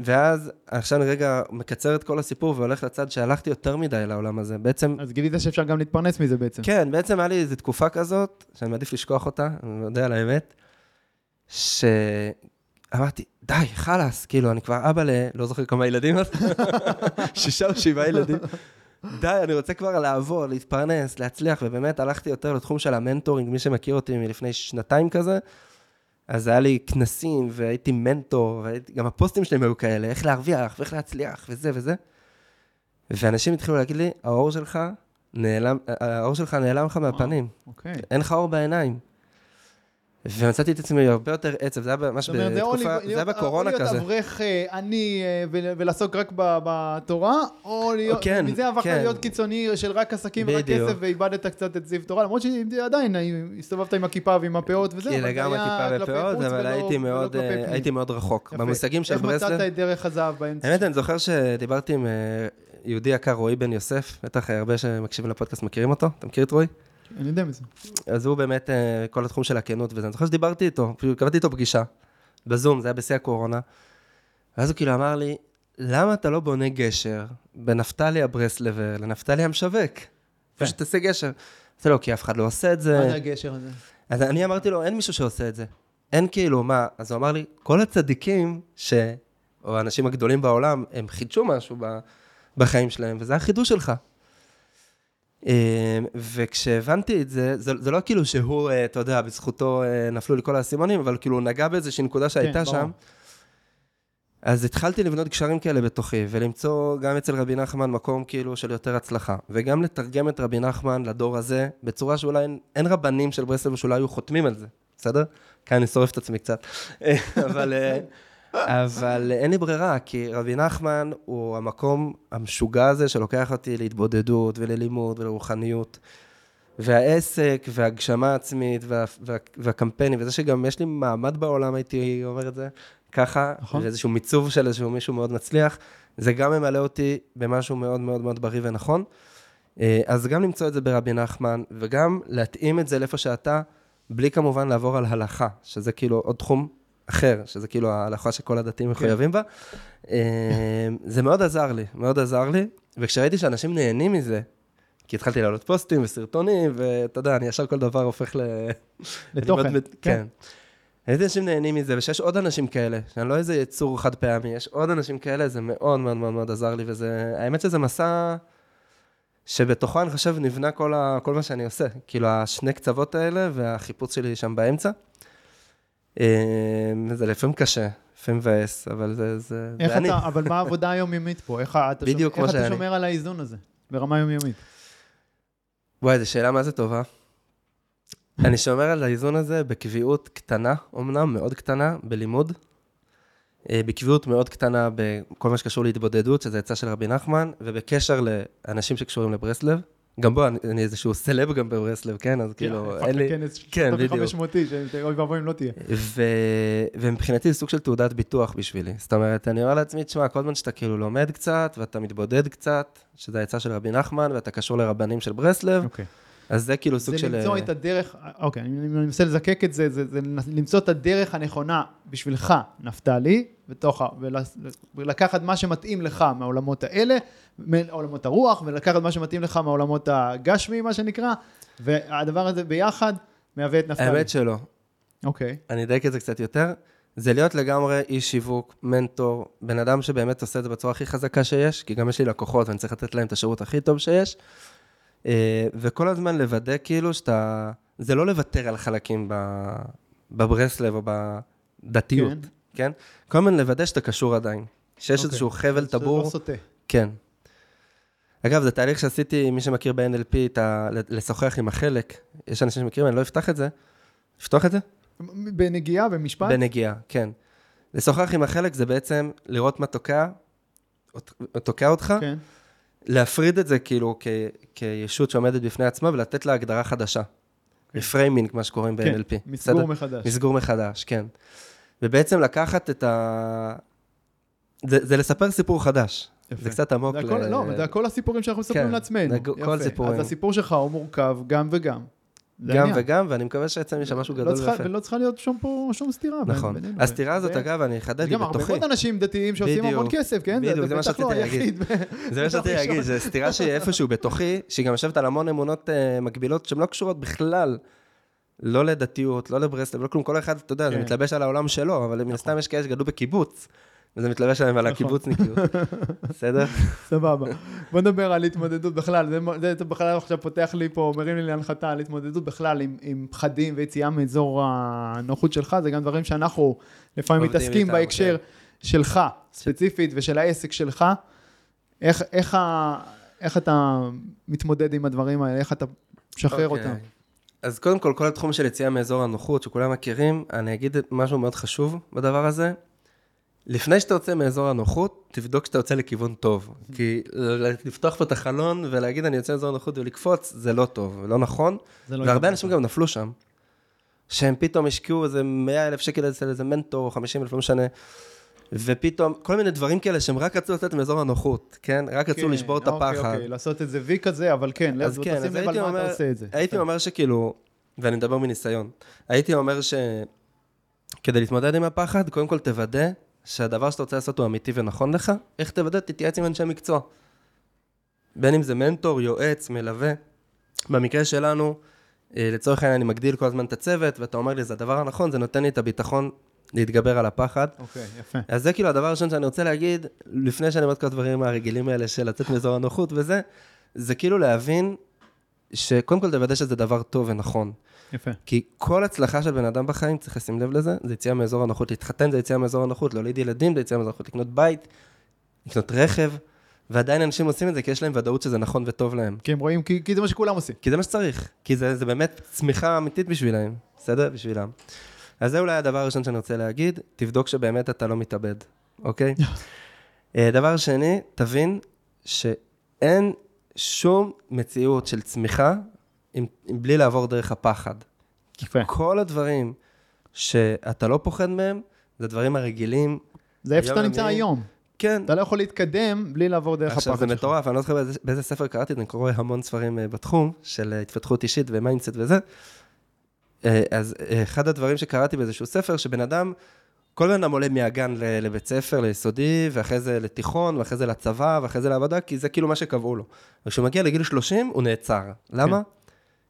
ואז, עכשיו אני רגע מקצר את כל הסיפור והולך לצד שהלכתי יותר מדי לעולם הזה. בעצם, אז גילית שאפשר גם להתפרנס מזה בעצם. כן, בעצם היה לי איזו תקופה כזאת, שאני מעדיף לשכוח אותה, אני מודה על האמת, שאמרתי, די, חלאס, כאילו, אני כבר אבא ל... לא זוכר כמה ילדים, שישה או שבעה ילדים. די, אני רוצה כבר לעבור, להתפרנס, להצליח, ובאמת הלכתי יותר לתחום של המנטורינג, מי שמכיר אותי מלפני שנתיים כזה, אז היה לי כנסים, והייתי מנטור, וגם הפוסטים שלהם היו כאלה, איך להרוויח, ואיך להצליח, וזה וזה. ואנשים התחילו להגיד לי, האור שלך נעלם, האור שלך נעלם לך מהפנים, אוקיי. אין לך אור בעיניים. ומצאתי את עצמי הרבה יותר עצב, זה היה ממש זאת אומרת, זה או בתקופה, זה היה בקורונה או להיות כזה. אברך אה, עני אה, ול- ולעסוק רק בתורה, או להיות, כן, מזה הפכת כן. להיות קיצוני של רק עסקים ורק. כסף ואיבדת קצת את זיו תורה, למרות שעדיין אה, הסתובבת עם הכיפה ועם הפאות וזה, אבל זה לגמרי היה כיפה כלפי ופאות, חוץ אבל ולא- הייתי מאוד, כלפי אה, פנים. הייתי מאוד רחוק. יפה. במושגים של איך מצאת ברסלב, את דרך הזהב באמצע? האמת, אני זוכר שדיברתי עם אה, יהודי יקר, רועי בן יוסף, בטח הרבה שמקשיבים לפודקאסט מכירים אותו, אתה מכיר את רועי? אני יודע מזה. אז הוא באמת, אה, כל התחום של הכנות וזה, אני זוכר שדיברתי איתו, פשוט קבעתי איתו פגישה, בזום, זה היה בשיא הקורונה, ואז הוא כאילו אמר לי, למה אתה לא בונה גשר בין נפתלי הברסלבר לנפתלי המשווק? פשוט תעשה גשר. אמרתי לו, כי אף אחד לא עושה את זה. מה זה הגשר הזה? אז אני אמרתי לו, אין מישהו שעושה את זה. אין כאילו, מה? אז הוא אמר לי, כל הצדיקים, ש... או האנשים הגדולים בעולם, הם חידשו משהו. בחיים שלהם, וזה החידוש שלך. אה, וכשהבנתי את זה, זה, זה לא כאילו שהוא, אה, אתה יודע, בזכותו אה, נפלו לי כל האסימונים, אבל כאילו הוא נגע באיזושהי נקודה שהייתה ברור. שם. אז התחלתי לבנות קשרים כאלה בתוכי, ולמצוא גם אצל רבי נחמן מקום כאילו של יותר הצלחה, וגם לתרגם את רבי נחמן לדור הזה, בצורה שאולי אין, אין רבנים של ברסלב שאולי היו חותמים על זה, בסדר? כאן אני שורף את עצמי קצת. אבל, אבל אין לי ברירה, כי רבי נחמן הוא המקום המשוגע הזה שלוקח אותי להתבודדות וללימוד ולרוחניות. והעסק והגשמה עצמית וה, וה, והקמפיינים, וזה שגם יש לי מעמד בעולם, הייתי אומר את זה, ככה, נכון. ואיזשהו מיצוב של איזשהו מישהו מאוד מצליח, זה גם ממלא אותי במשהו מאוד מאוד מאוד בריא ונכון. אה, אז גם למצוא את זה ברבי נחמן, וגם להתאים את זה לאיפה שאתה, בלי כמובן לעבור על הלכה, שזה כאילו עוד תחום אחר, שזה כאילו ההלכה שכל הדתיים מחויבים בה. אה, זה מאוד עזר לי, מאוד עזר לי, וכשראיתי שאנשים נהנים מזה, כי התחלתי לעלות פוסטים וסרטונים, ואתה יודע, אני ישר כל דבר הופך ל... לתוכן, כן. כן. איזה אנשים נהנים מזה, ושיש עוד אנשים כאלה, שאני לא איזה יצור חד פעמי, יש עוד אנשים כאלה, זה מאוד מאוד מאוד מאוד עזר לי, וזה, האמת שזה מסע שבתוכו, אני חושב, נבנה כל, ה, כל מה שאני עושה. כאילו, השני קצוות האלה, והחיפוש שלי שם באמצע. אה, זה לפעמים קשה, לפעמים מבאס, אבל זה, זה, איך זה אני. אתה, אבל מה העבודה היומיומית פה? איך אתה בדיוק שומר- איך אתה שאני. שומר על האיזון הזה, ברמה יומיומית? וואי, זו שאלה מה זה טובה. אני שומר על האיזון הזה בקביעות קטנה, אמנם, מאוד קטנה, בלימוד. אה, בקביעות מאוד קטנה בכל מה שקשור להתבודדות, שזה עצה של רבי נחמן, ובקשר לאנשים שקשורים לברסלב. גם בוא, אני, אני איזשהו סלב גם בברסלב, כן? אז כאילו, אין לי... כן, בדיוק. 500 איש, אוי ואבוי אם לא תהיה. ו... ומבחינתי זה סוג של תעודת ביטוח בשבילי. זאת אומרת, אני אומר לעצמי, תשמע, כל זמן שאתה כאילו לומד קצת, ואתה מתבודד קצת, שזה העצה של רבי נחמן, ואתה קשור לרבנים של ברסלב, אוקיי. אז זה כאילו סוג זה של... למצוא את הדרך, אוקיי, אני מנסה לזקק את זה, זה זה למצוא את הדרך הנכונה בשבילך, נפתלי, בתוך, ולקחת מה שמתאים לך מהעולמות האלה, מעולמות הרוח, ולקחת מה שמתאים לך מהעולמות הגשמי, מה שנקרא, והדבר הזה ביחד מהווה את נפתלי. האמת שלא. אוקיי, אני אדייק את זה קצת יותר. זה להיות לגמרי איש שיווק, מנטור, בן אדם שבאמת עושה את זה בצורה הכי חזקה שיש, כי גם יש לי לקוחות ואני צריך לתת להם את השירות הכי טוב שיש. אה, וכל הזמן לוודא כאילו שאתה... זה לא לוותר על חלקים ב... בברסלב או בדתיות, כן. כן? כל הזמן לוודא שאתה קשור עדיין. שיש אוקיי. איזשהו חבל שזה טבור. לא סוטה. כן. אגב, זה תהליך שעשיתי, מי שמכיר ב-NLP, ה... לשוחח עם החלק. יש אנשים שמכירים, אני לא אפתח את זה. לפתוח את זה? בנגיעה, במשפט? בנגיעה, כן. לשוחח עם החלק זה בעצם לראות מה תוקע, תוקע אותך, כן. להפריד את זה כאילו כ, כישות שעומדת בפני עצמה ולתת לה הגדרה חדשה. reframing, מה שקוראים כן, ב-NLP. מסגור מחדש. מסגור מחדש, כן. ובעצם לקחת את ה... זה, זה לספר סיפור חדש. יפה. זה קצת עמוק. זה הכל, ל- לא, זה הכל הסיפורים שאנחנו מספרים כן, לעצמנו. זה כל יפה. סיפורים. אז הסיפור שלך הוא מורכב גם וגם. גם. וגם, ואני מקווה שיצא משם משהו לא גדול ויפה. ולא צריכה להיות שום פה שום סתירה. נכון. הסתירה הזאת, אגב, אני אחדד, היא גם הרבה בתוכי. מאוד אנשים דתיים שעושים המון. כסף, כן? בדיוק, זה מה לא שרציתי להגיד. זה מה שרציתי להגיד, זו סתירה שהיא איפשהו בתוכי, שהיא גם יושבת על המון אמונות אה, מקבילות שהן לא קשורות בכלל, לא לדתיות, לא לברסלב, לא כלום, כל אחד, אתה יודע, זה כן. מתלבש על העולם שלו, אבל מן הסתם יש כאלה שגדלו בקיבוץ, וזה מתלבש עליהם על נכון. הקיבוצניקיות. בסדר? סבבה. בוא נדבר על התמודדות בכלל. זה- זה בכלל עכשיו פותח לי פה, מרים לי להנחתה על התמודדות בכלל עם- עם פחדים ויציאה מאזור הנוחות שלך. זה גם דברים שאנחנו לפעמים מתעסקים איתם, בהקשר שלך, ספציפית, ושל העסק שלך. איך- איך איך אתה מתמודד עם הדברים האלה? איך אתה משחרר אוקיי. אותם? אז קודם כל, כל התחום של יציאה מאזור הנוחות, שכולם מכירים, אני אגיד משהו מאוד חשוב בדבר הזה. לפני שאתה יוצא מאזור הנוחות, תבדוק שאתה יוצא לכיוון טוב. כי לפתוח פה את החלון ולהגיד אני יוצא מאזור הנוחות ולקפוץ, זה לא טוב, לא נכון. לא והרבה. אנשים גם נפלו שם. שהם פתאום השקיעו איזה 100 אלף שקל אצל איזה מנטור, או 50 אלף, לא משנה. ופתאום, כל מיני דברים כאלה שהם רק רצו לצאת מאזור הנוחות, כן? רק רצו כן, לשבור את אוקיי, הפחד. אוקיי, לעשות את זה וי כזה, אבל כן, אז לב- כן, אז הייתי אומר, את. הייתי יפה. אומר שכאילו, ואני מדבר מניסיון, הייתי אומר שכדי להתמודד עם הפחד, קודם כל תוודא שהדבר שאתה רוצה לעשות הוא אמיתי ונכון לך, איך תוודא? תתייעץ עם אנשי מקצוע. בין אם זה מנטור, יועץ, מלווה. במקרה שלנו, אה, לצורך העניין אני מגדיל כל הזמן את הצוות, ואתה אומר לי, זה הדבר הנכון, זה נותן לי את הביטחון להתגבר על הפחד. אוקיי, יפה. אז זה כאילו הדבר הראשון שאני רוצה להגיד, לפני שאני אומר את כל הדברים הרגילים האלה של לצאת מאזור הנוחות וזה, זה כאילו להבין שקודם כל תוודא שזה דבר טוב ונכון. יפה. כי כל הצלחה של בן אדם בחיים, צריך לשים לב לזה, זה יציאה מאזור הנוחות. להתחתן זה יציאה מאזור הנוחות, להוליד ילדים זה יציאה מאזור הנוחות, לקנות בית, לקנות רכב, ועדיין אנשים עושים את זה כי יש להם ודאות שזה נכון וטוב להם. כי הם רואים, כי, כי זה מה שכולם עושים. כי זה מה שצריך, כי זה, זה באמת צמיחה אמיתית בשבילם, בסדר? בשבילם. אז זה אולי הדבר הראשון שאני רוצה להגיד, תבדוק שבאמת אתה לא מתאבד, אוקיי? אה, דבר שני, תבין שאין שום מציאות של צמיחה אם, אם בלי לעבור דרך הפחד. יפה. כל הדברים שאתה לא פוחד מהם, זה הדברים הרגילים. זה איפה שאתה נמצא. היום. כן, אתה לא יכול להתקדם בלי לעבור דרך הפחד עכשיו שלך. זה מטורף, אני לא זוכר באיזה, באיזה ספר קראתי, אני קורא המון ספרים אה, בתחום של אה, התפתחות אישית ו mindset וזה. אה, אז אחד הדברים שקראתי באיזשהו ספר, שבן אדם, כל בן אדם עולה מהגן לבית ספר, ליסודי, ואחרי זה לתיכון, ואחרי זה לצבא, ואחרי זה לעבודה, כי זה כאילו מה שקבעו לו. וכשהוא מגיע לגיל 30, הוא נעצר. למה?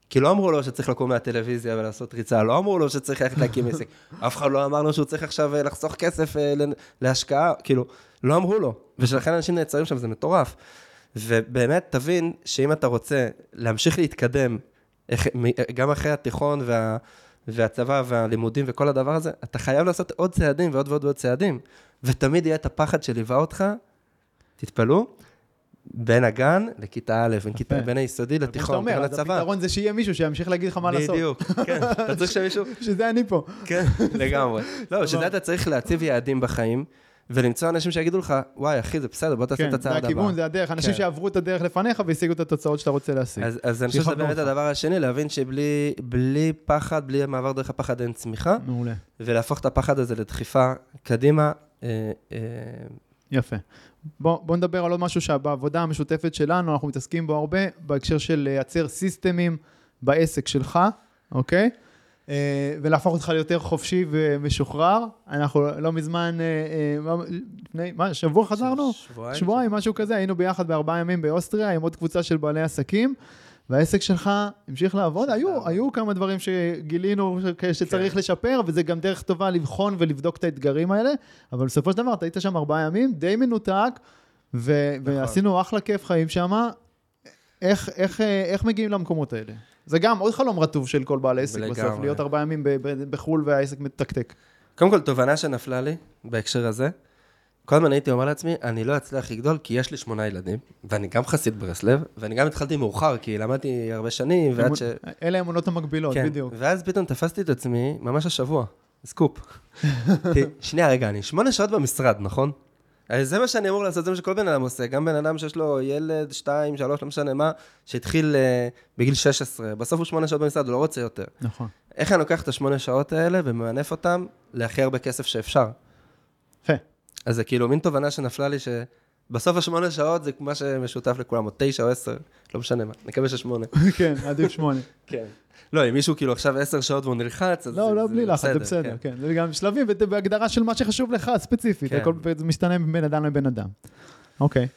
כי לא אמרו לו שצריך לקום מהטלוויזיה ולעשות ריצה, לא אמרו לו שצריך ללכת להקים עסק. אף אחד לא אמר לו שהוא צריך עכשיו אה, לחסוך כסף אה, להשקעה, כאילו, לא אמרו לו. ולכן אנשים נעצרים שם, זה מטורף. ובאמת, תבין שאם אתה רוצה להמשיך להתקדם, גם אחרי התיכון וה, והצבא והלימודים וכל הדבר הזה, אתה חייב לעשות עוד צעדים ועוד ועוד ועוד צעדים. ותמיד יהיה את הפחד שליווה אותך, תתפלאו, בין הגן לכיתה א', בין, כיתה, בין היסודי לתיכון, אומר, בין אז הצבא. הפתרון זה שיהיה מישהו שימשיך להגיד לך מה לעשות. בדיוק, כן. אתה צריך שמישהו... שזה אני פה. כן, לגמרי. לא, שזה אתה צריך להציב יעדים בחיים, ולמצוא אנשים שיגידו לך, וואי, אחי, זה בסדר, בוא תעשה כן, את הצעד זה הבא. הכיוון, זה הדרך. אנשים כן. שעברו את הדרך לפניך והשיגו את התוצאות שאתה רוצה להשיג. אז, אז אני חושב שזה באמת. הדבר השני, להבין שבלי בלי פחד, בלי מעבר דרך הפחד אין צמיחה, מעולה. ולהפוך את הפחד הזה לדחיפה קדימה. אה, אה, יפה. בוא, בוא נדבר על עוד משהו שבעבודה המשותפת שלנו, אנחנו מתעסקים בו הרבה, בהקשר של לייצר סיסטמים בעסק שלך, אוקיי? אה, ולהפוך אותך ליותר חופשי ומשוחרר. אנחנו לא מזמן, אה, אה, לפני, מה, שבוע חזרנו? שבועיים. שבועיים, משהו כזה, היינו ביחד בארבעה ימים באוסטריה עם עוד קבוצה של בעלי עסקים, והעסק שלך המשיך לעבוד. היו. היו כמה דברים שגילינו שצריך כן. לשפר, וזה גם דרך טובה לבחון ולבדוק את האתגרים האלה, אבל בסופו של דבר אתה היית שם ארבעה ימים, די מנותק, ו- נכון. ועשינו אחלה כיף חיים שם. איך, איך, אה, איך מגיעים למקומות האלה? זה גם עוד חלום רטוב של כל בעל עסק בסוף, לגמרי. להיות ארבעה ימים בחו"ל והעסק מתקתק. קודם כל, תובנה שנפלה לי בהקשר הזה, כל הזמן הייתי אומר לעצמי, אני לא אצליח לגדול כי יש לי שמונה ילדים, ואני גם חסיד ברסלב, ואני גם התחלתי מאוחר, כי למדתי הרבה שנים, ועד ש... אלה האמונות המקבילות, כן, בדיוק. ואז פתאום תפסתי את עצמי, ממש השבוע, סקופ. שנייה, רגע, אני שמונה שעות במשרד, נכון? זה מה שאני אמור לעשות, זה מה שכל בן אדם עושה. גם בן אדם שיש לו ילד, שתיים, שלוש, לא משנה מה, שהתחיל אה, בגיל 16, בסוף הוא שמונה שעות במשרד, הוא לא רוצה יותר. נכון. איך אני לוקח את השמונה שעות האלה וממנף אותם להכי הרבה כסף שאפשר? יפה. אז זה כאילו מין תובנה שנפלה לי שבסוף השמונה שעות זה מה שמשותף לכולם, או תשע או עשר, לא משנה מה, נקווה ששמונה. כן, עדיף שמונה. כן. לא, אם מישהו כאילו עכשיו עשר שעות והוא נלחץ, אז לא, לא, בלי לחץ, זה בסדר, כן. כן. זה גם שלבים בהגדרה של מה שחשוב לך ספציפית, כן. הכל זה משתנה בין אדם לבין אדם. אוקיי,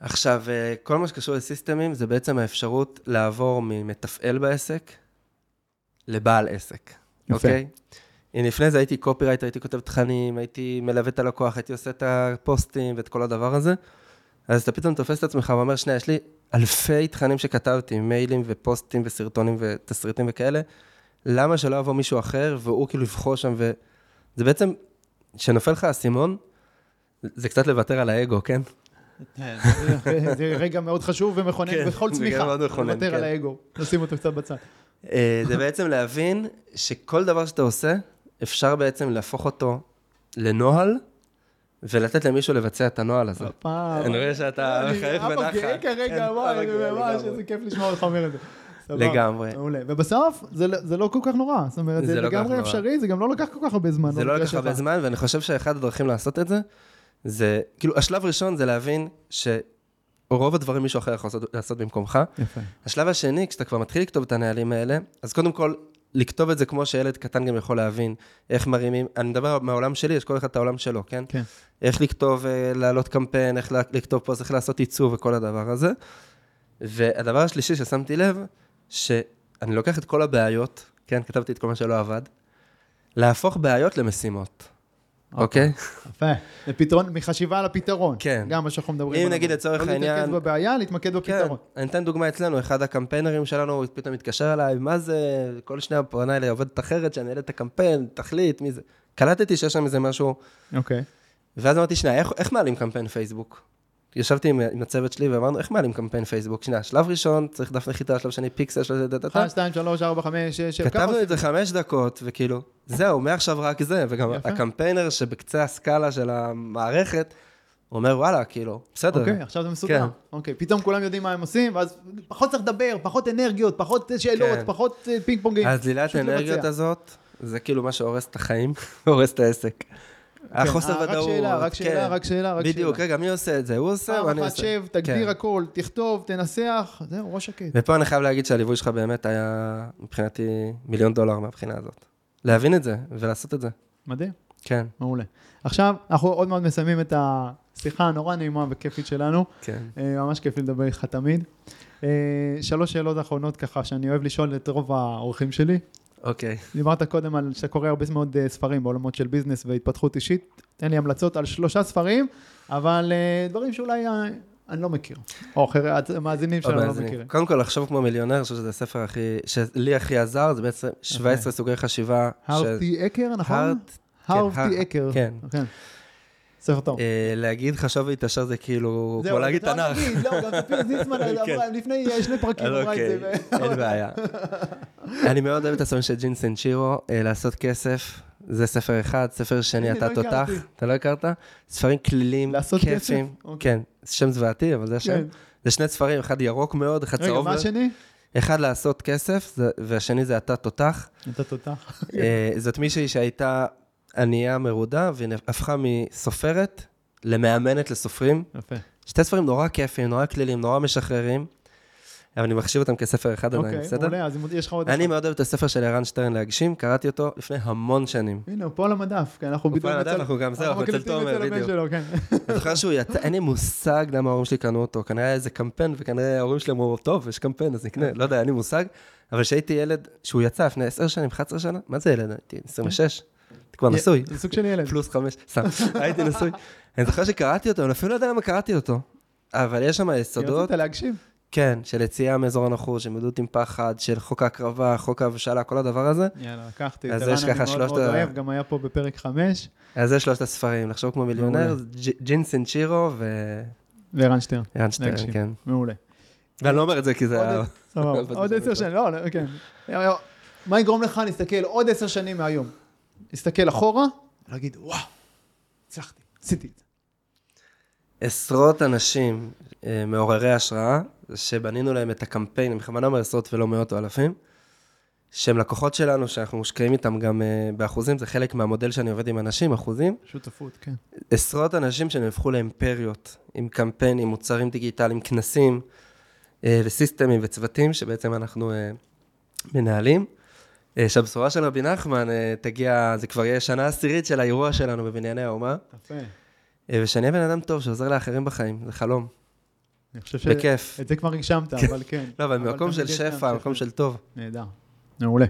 עכשיו, אה, כל מה שקשור לסיסטמים זה בעצם האפשרות לעבור ממתפעל בעסק לבעל עסק, יפה. אוקיי? אם לפני זה הייתי קופירייטר, הייתי כותב תכנים, הייתי מלווה את הלקוח, הייתי עושה את הפוסטים ואת כל הדבר הזה, אז אתה פתאום תופס את עצמך ואומר, שנייה, יש לי אלפי תכנים שכתבתי, מיילים ופוסטים וסרטונים ותסריטים וכאלה, למה שלא יבוא מישהו אחר והוא כאילו יבחור שם, וזה בעצם, כשנופל לך האסימון, זה קצת לוותר על האגו, כן? זה רגע מאוד חשוב ומכונן כן, בכל זה צמיחה. לוותר כן. על האגו, נשים אותו קצת בצד. אה, זה בעצם להבין שכל דבר שאתה עושה, אפשר בעצם להפוך אותו לנוהל, ולתת למישהו לבצע את הנוהל הזה. פעם. אני רואה שאתה אני מחייך אבא בנחת. גאה כרגע, כן, וואי, ממש. איזה כיף לשמוע אותך אומר את זה. לגמרי. מעולה. ובסוף, זה לא- זה לא כל כך נורא. זאת אומרת, זה זה לא לגמרי נורא. אפשרי, זה גם לא לקח כל כך הרבה זמן. זה לא לקח הרבה. זמן, ואני חושב שאחד הדרכים לעשות את זה, זה, כאילו, השלב הראשון זה להבין שרוב הדברים מישהו אחר יכול לעשות, לעשות במקומך. יפה. השלב השני, כשאתה כבר מתחיל לכתוב את הנהלים האלה, אז קודם כל, לכתוב את זה כמו שילד קטן גם יכול להבין, איך מרימים, אני מדבר מהעולם שלי, יש כל אחד את העולם שלו, כן? כן. איך לכתוב, אה, להעלות קמפיין, איך לכתוב פוסט, איך לעשות עיצוב וכל הדבר הזה. והדבר השלישי ששמתי לב, שאני לוקח את כל הבעיות, כן, כתבתי את כל מה שלא עבד, להפוך בעיות למשימות, אוקיי? יפה. זה פתרון, מחשיבה על הפתרון. כן. גם מה שאנחנו מדברים אם. נגיד לצורך לא להתרכז העניין- בבעיה, להתמקד כן, בפתרון. אני אתן דוגמה אצלנו, אחד הקמפיינרים שלנו פתאום מתקשר אליי, מה זה, כל שנייה פונה אליי עובדת אחרת, שאני אעלה את הקמפיין, תחליט, מי זה. קלטתי שיש שם איזה משהו, אוקיי. ואז אמרתי, שנייה, איך, איך מעלים קמפיין פייסבוק? ישבתי עם, עם הצוות שלי ואמרנו, איך מעלים קמפיין פייסבוק? שנייה, שלב ראשון, צריך דף נחיתה, שלב שני פיקסל, שלב זה, 1, 2, 3, 4, 5, 6, 7, כתבנו את זה חמש דקות, וכאילו, זהו, מעכשיו רק זה, וגם יפה. הקמפיינר שבקצה הסקאלה של המערכת, הוא אומר, וואלה, כאילו, בסדר. אוקיי, עכשיו זה מסודר. כן. אוקיי, פתאום כולם יודעים מה הם עושים, ואז פחות צריך לדבר, פחות אנרגיות, פחות שאלות, כן. פחות אה, פינג פונגים. אז פשוט האנרגיות. הזאת, זה כאילו מה שהורס את החיים, הורס את העסק. החוסר אה, ודאות. רק שאלה, רק שאלה, כן. רק שאלה, בדיוק. רגע, מי עושה את זה? הוא עושה, פעם ואני אחת עושה. שב, תגדיר כן. הכל, תכתוב, תנסח, זהו, ראש שקט. ופה אני חייב להגיד שהליווי שלך באמת היה, מבחינתי, מיליון דולר מהבחינה הזאת. להבין את זה ולעשות את זה. מדהים, כן, מעולה. עכשיו, אנחנו עוד מעט מסיימים את השיחה הנורא נעימה וכיפית שלנו. כן. אה, ממש כיף לדבר איתך תמיד. אה, שלוש שאלות אחרונות ככה, שאני אוהב לשאול את רוב האורחים שלי. אוקיי. דיברת קודם על שאתה קורא הרבה מאוד אה, ספרים בעולמות של ביזנס והתפתחות אישית. תן לי המלצות על שלושה ספרים, אבל אה, דברים שאולי אה, אני לא מכיר. או אחרי, המאזינים שלנו לא. מכירים. קודם כל, לחשוב כמו מיליונר, אני חושב שזה הספר הכי, שלי הכי עזר, זה בעצם 17 סוגי חשיבה. הרטי אקר, נכון? כן, הרטי הר- אקר. כן. ספר טוב. אה, להגיד חשוב להתעשר זה כאילו, זהו, כמו להגיד תנ"ך. לא, גם ספיר זיסמן כן. לפני שני פרקים אמרה את זה. אוקיי, ו- אין בעיה. אני מאוד אוהב את הספרים של ג'ין סנצ'ירו, אה, לעשות כסף. זה ספר אחד, ספר שני, אתה לא תותח. אתה לא הכרת? ספרים כלילים, כיפים. אוקיי. כן, שם זוועתי, אבל זה השם. כן. זה שני ספרים, אחד ירוק מאוד, אחד רגע, צהוב מה מאוד. השני? אחד לעשות כסף, זה- והשני זה אתה תותח. אתה תותח. אה, זאת מישהי שהייתה ענייה מרודה, והיא הפכה מסופרת למאמנת לסופרים. יפה. שתי ספרים נורא כיפים, נורא כלילים, נורא משחררים, אבל אני מחשיב אותם כספר אחד עדיין, אוקיי, בסדר? מעולה, אז יש לך עוד אני. מאוד אוהב את הספר של ערן שטרן להגשים, קראתי אותו לפני המון שנים. הנה, הוא פה על המדף, כי אנחנו הוא פה בדיוק על המדף, אנחנו גם זהו, אנחנו אצל תומר, בדיוק. כן. אני זוכר שהוא יצא, אין לי מושג למה ההורים שלי קנו אותו, כנראה היה איזה קמפיין, וכנראה ההורים שלי אמרו, טוב, יש קמפיין, אז נקנה, לא יודע, אין לי מושג, אבל כשהייתי ילד, שהוא יצא לפני 10 שנים, 11 שנה, מה זה ילד? הייתי 26, הייתי כבר נשוי, זה סוג של ילד. פלוס 5, סתם, הייתי נשוי. אני זוכר שקראתי אותו, אני אפילו לא יודע למה קראתי אותו, אבל יש שם יסודות, רצית להגשים. כן, של יציאה מאזור הנוחות, של מודעות עם פחד, של חוק ההקרבה, חוק ההבשלה, כל הדבר הזה. יאללה, לקחתי. אז את יש ערן ככה אני מאוד שלושת מאוד ה- אוהב, גם היה פה בפרק חמש, אז זה שלושת הספרים, לחשוב כמו מיליונר, ג'ין סנצ'ירו וערן שטרן. וערן שטרן. כן. מעולה. ואני לא אומר את זה כי זה היה... סבבה. עוד עשר. שנים, לא, לא, כן. מה יגרום לך להסתכל עוד עשר שנים מהיום? להסתכל אחורה, ולהגיד, וואו, הצלחתי, עשיתי את זה. עשרות אנשים אה, מעוררי השראה, שבנינו להם את הקמפיין, אני בכוונה אומר עשרות ולא מאות או אלפים, שהם לקוחות שלנו, שאנחנו מושקעים איתם גם אה, באחוזים, זה חלק מהמודל שאני עובד עם אנשים, אחוזים. שותפות, כן. עשרות אנשים שנהפכו לאימפריות, עם קמפיינים, מוצרים דיגיטליים, כנסים, אה, וסיסטמים וצוותים, שבעצם אנחנו מנהלים. אה, שהבשורה של רבי נחמן אה, תגיע, זה כבר יהיה שנה עשירית של האירוע שלנו בבנייני האומה, יפה. אה, ושאני אהיה בן אדם טוב שעוזר לאחרים בחיים, זה חלום, אני חושב ש... בכיף. את זה כבר הגשמת, אבל כן. לא, אבל ממקום של שפע, גם מקום של טוב. נהדר. מעולה.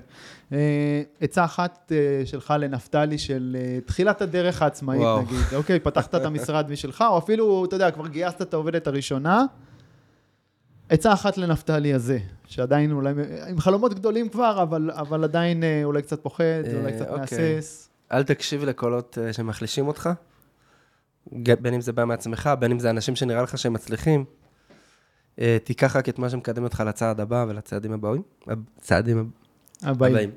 עצה אחת שלך לנפתלי של תחילת הדרך העצמאית. נגיד. אוקיי, פתחת את המשרד משלך, או אפילו, אתה יודע, כבר גייסת את העובדת הראשונה. עצה אחת לנפתלי הזה, שעדיין אולי, עם חלומות גדולים כבר, אבל, אבל עדיין אה, אולי קצת פוחד, אה, אולי קצת אוקיי. מהסס. אל תקשיב לקולות אה, שמחלישים אותך, בין אם זה בא מעצמך, בין אם זה אנשים שנראה לך שהם מצליחים. אה, תיקח רק את מה שמקדם אותך לצעד הבא ולצעדים הבאים. הצעדים הב- הבאים. הבאים.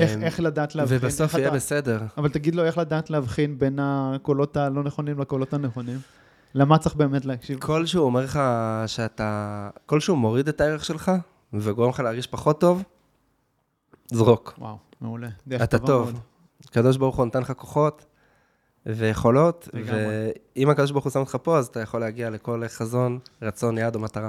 איך, איך לדעת להבחין? ובסוף יהיה אתה- בסדר. אבל תגיד לו איך לדעת להבחין בין הקולות הלא נכונים לקולות הנכונים. למה צריך באמת להקשיב? כל שהוא אומר לך שאתה, כל שהוא מוריד את הערך שלך וגורם לך להרגיש פחות טוב, זרוק. וואו, מעולה. דרך אתה טוב. הקדוש ברוך הוא נתן לך כוחות ויכולות. ואם הקדוש ברוך הוא שם אותך פה, אז אתה יכול להגיע לכל חזון, רצון, יעד או מטרה.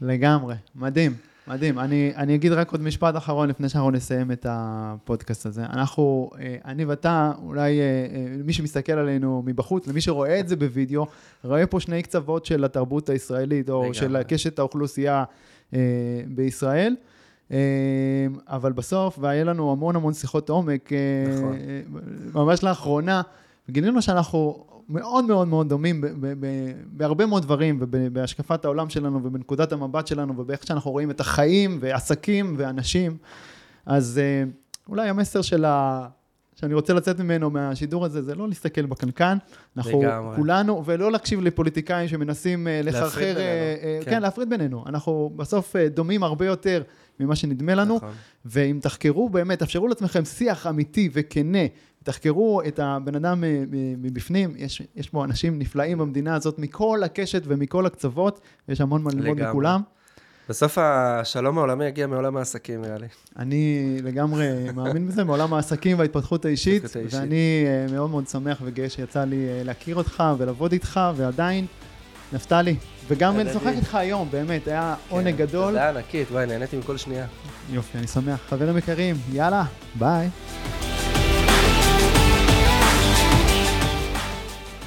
לגמרי, מדהים, מדהים. אני, אני אגיד רק עוד משפט אחרון לפני שאנחנו נסיים את הפודקאסט הזה. אנחנו, אה, אני ואתה, אולי אה, אה, מי שמסתכל עלינו מבחוץ, למי שרואה את זה בווידאו, רואה פה שני קצוות של התרבות הישראלית, או לגמרי. של קשת האוכלוסייה בישראל. אבל בסוף, והיה לנו המון המון שיחות עומק, נכון. ממש לאחרונה, גילינו שאנחנו מאוד מאוד מאוד דומים ב- ב- ב- בהרבה מאוד דברים, ובהשקפת העולם שלנו, ובנקודת המבט שלנו, ובאיך שאנחנו רואים את החיים, ועסקים, ואנשים. אז אה, אולי המסר של ה... שאני רוצה לצאת ממנו, מהשידור הזה, זה לא להסתכל בקנקן. אנחנו לגמרי. כולנו, ולא להקשיב לפוליטיקאים שמנסים אה, לחרחר... להפריד בינינו, אה, אה, כן. כן, להפריד בינינו. אנחנו בסוף דומים הרבה יותר ממה שנדמה לנו. נכון. ואם תחקרו באמת, תאפשרו לעצמכם שיח אמיתי וכנה, תחקרו את הבן אדם מבפנים, יש, יש פה אנשים נפלאים במדינה הזאת מכל הקשת ומכל הקצוות, יש המון מה ללמוד. מכולם. בסוף השלום העולמי יגיע מעולם העסקים, נראה לי. אני לגמרי מאמין בזה, מעולם העסקים וההתפתחות האישית. ואני אה, מאוד מאוד שמח וגאה שיצא לי אה, להכיר אותך ולעבוד איתך, ועדיין, נפתלי, וגם. לשוחח איתך היום, באמת, היה עונג כן, גדול. תודה ענקית, וואי, נהניתי מכל שנייה. יופי, אני שמח. חברים יקרים, יאללה, ביי.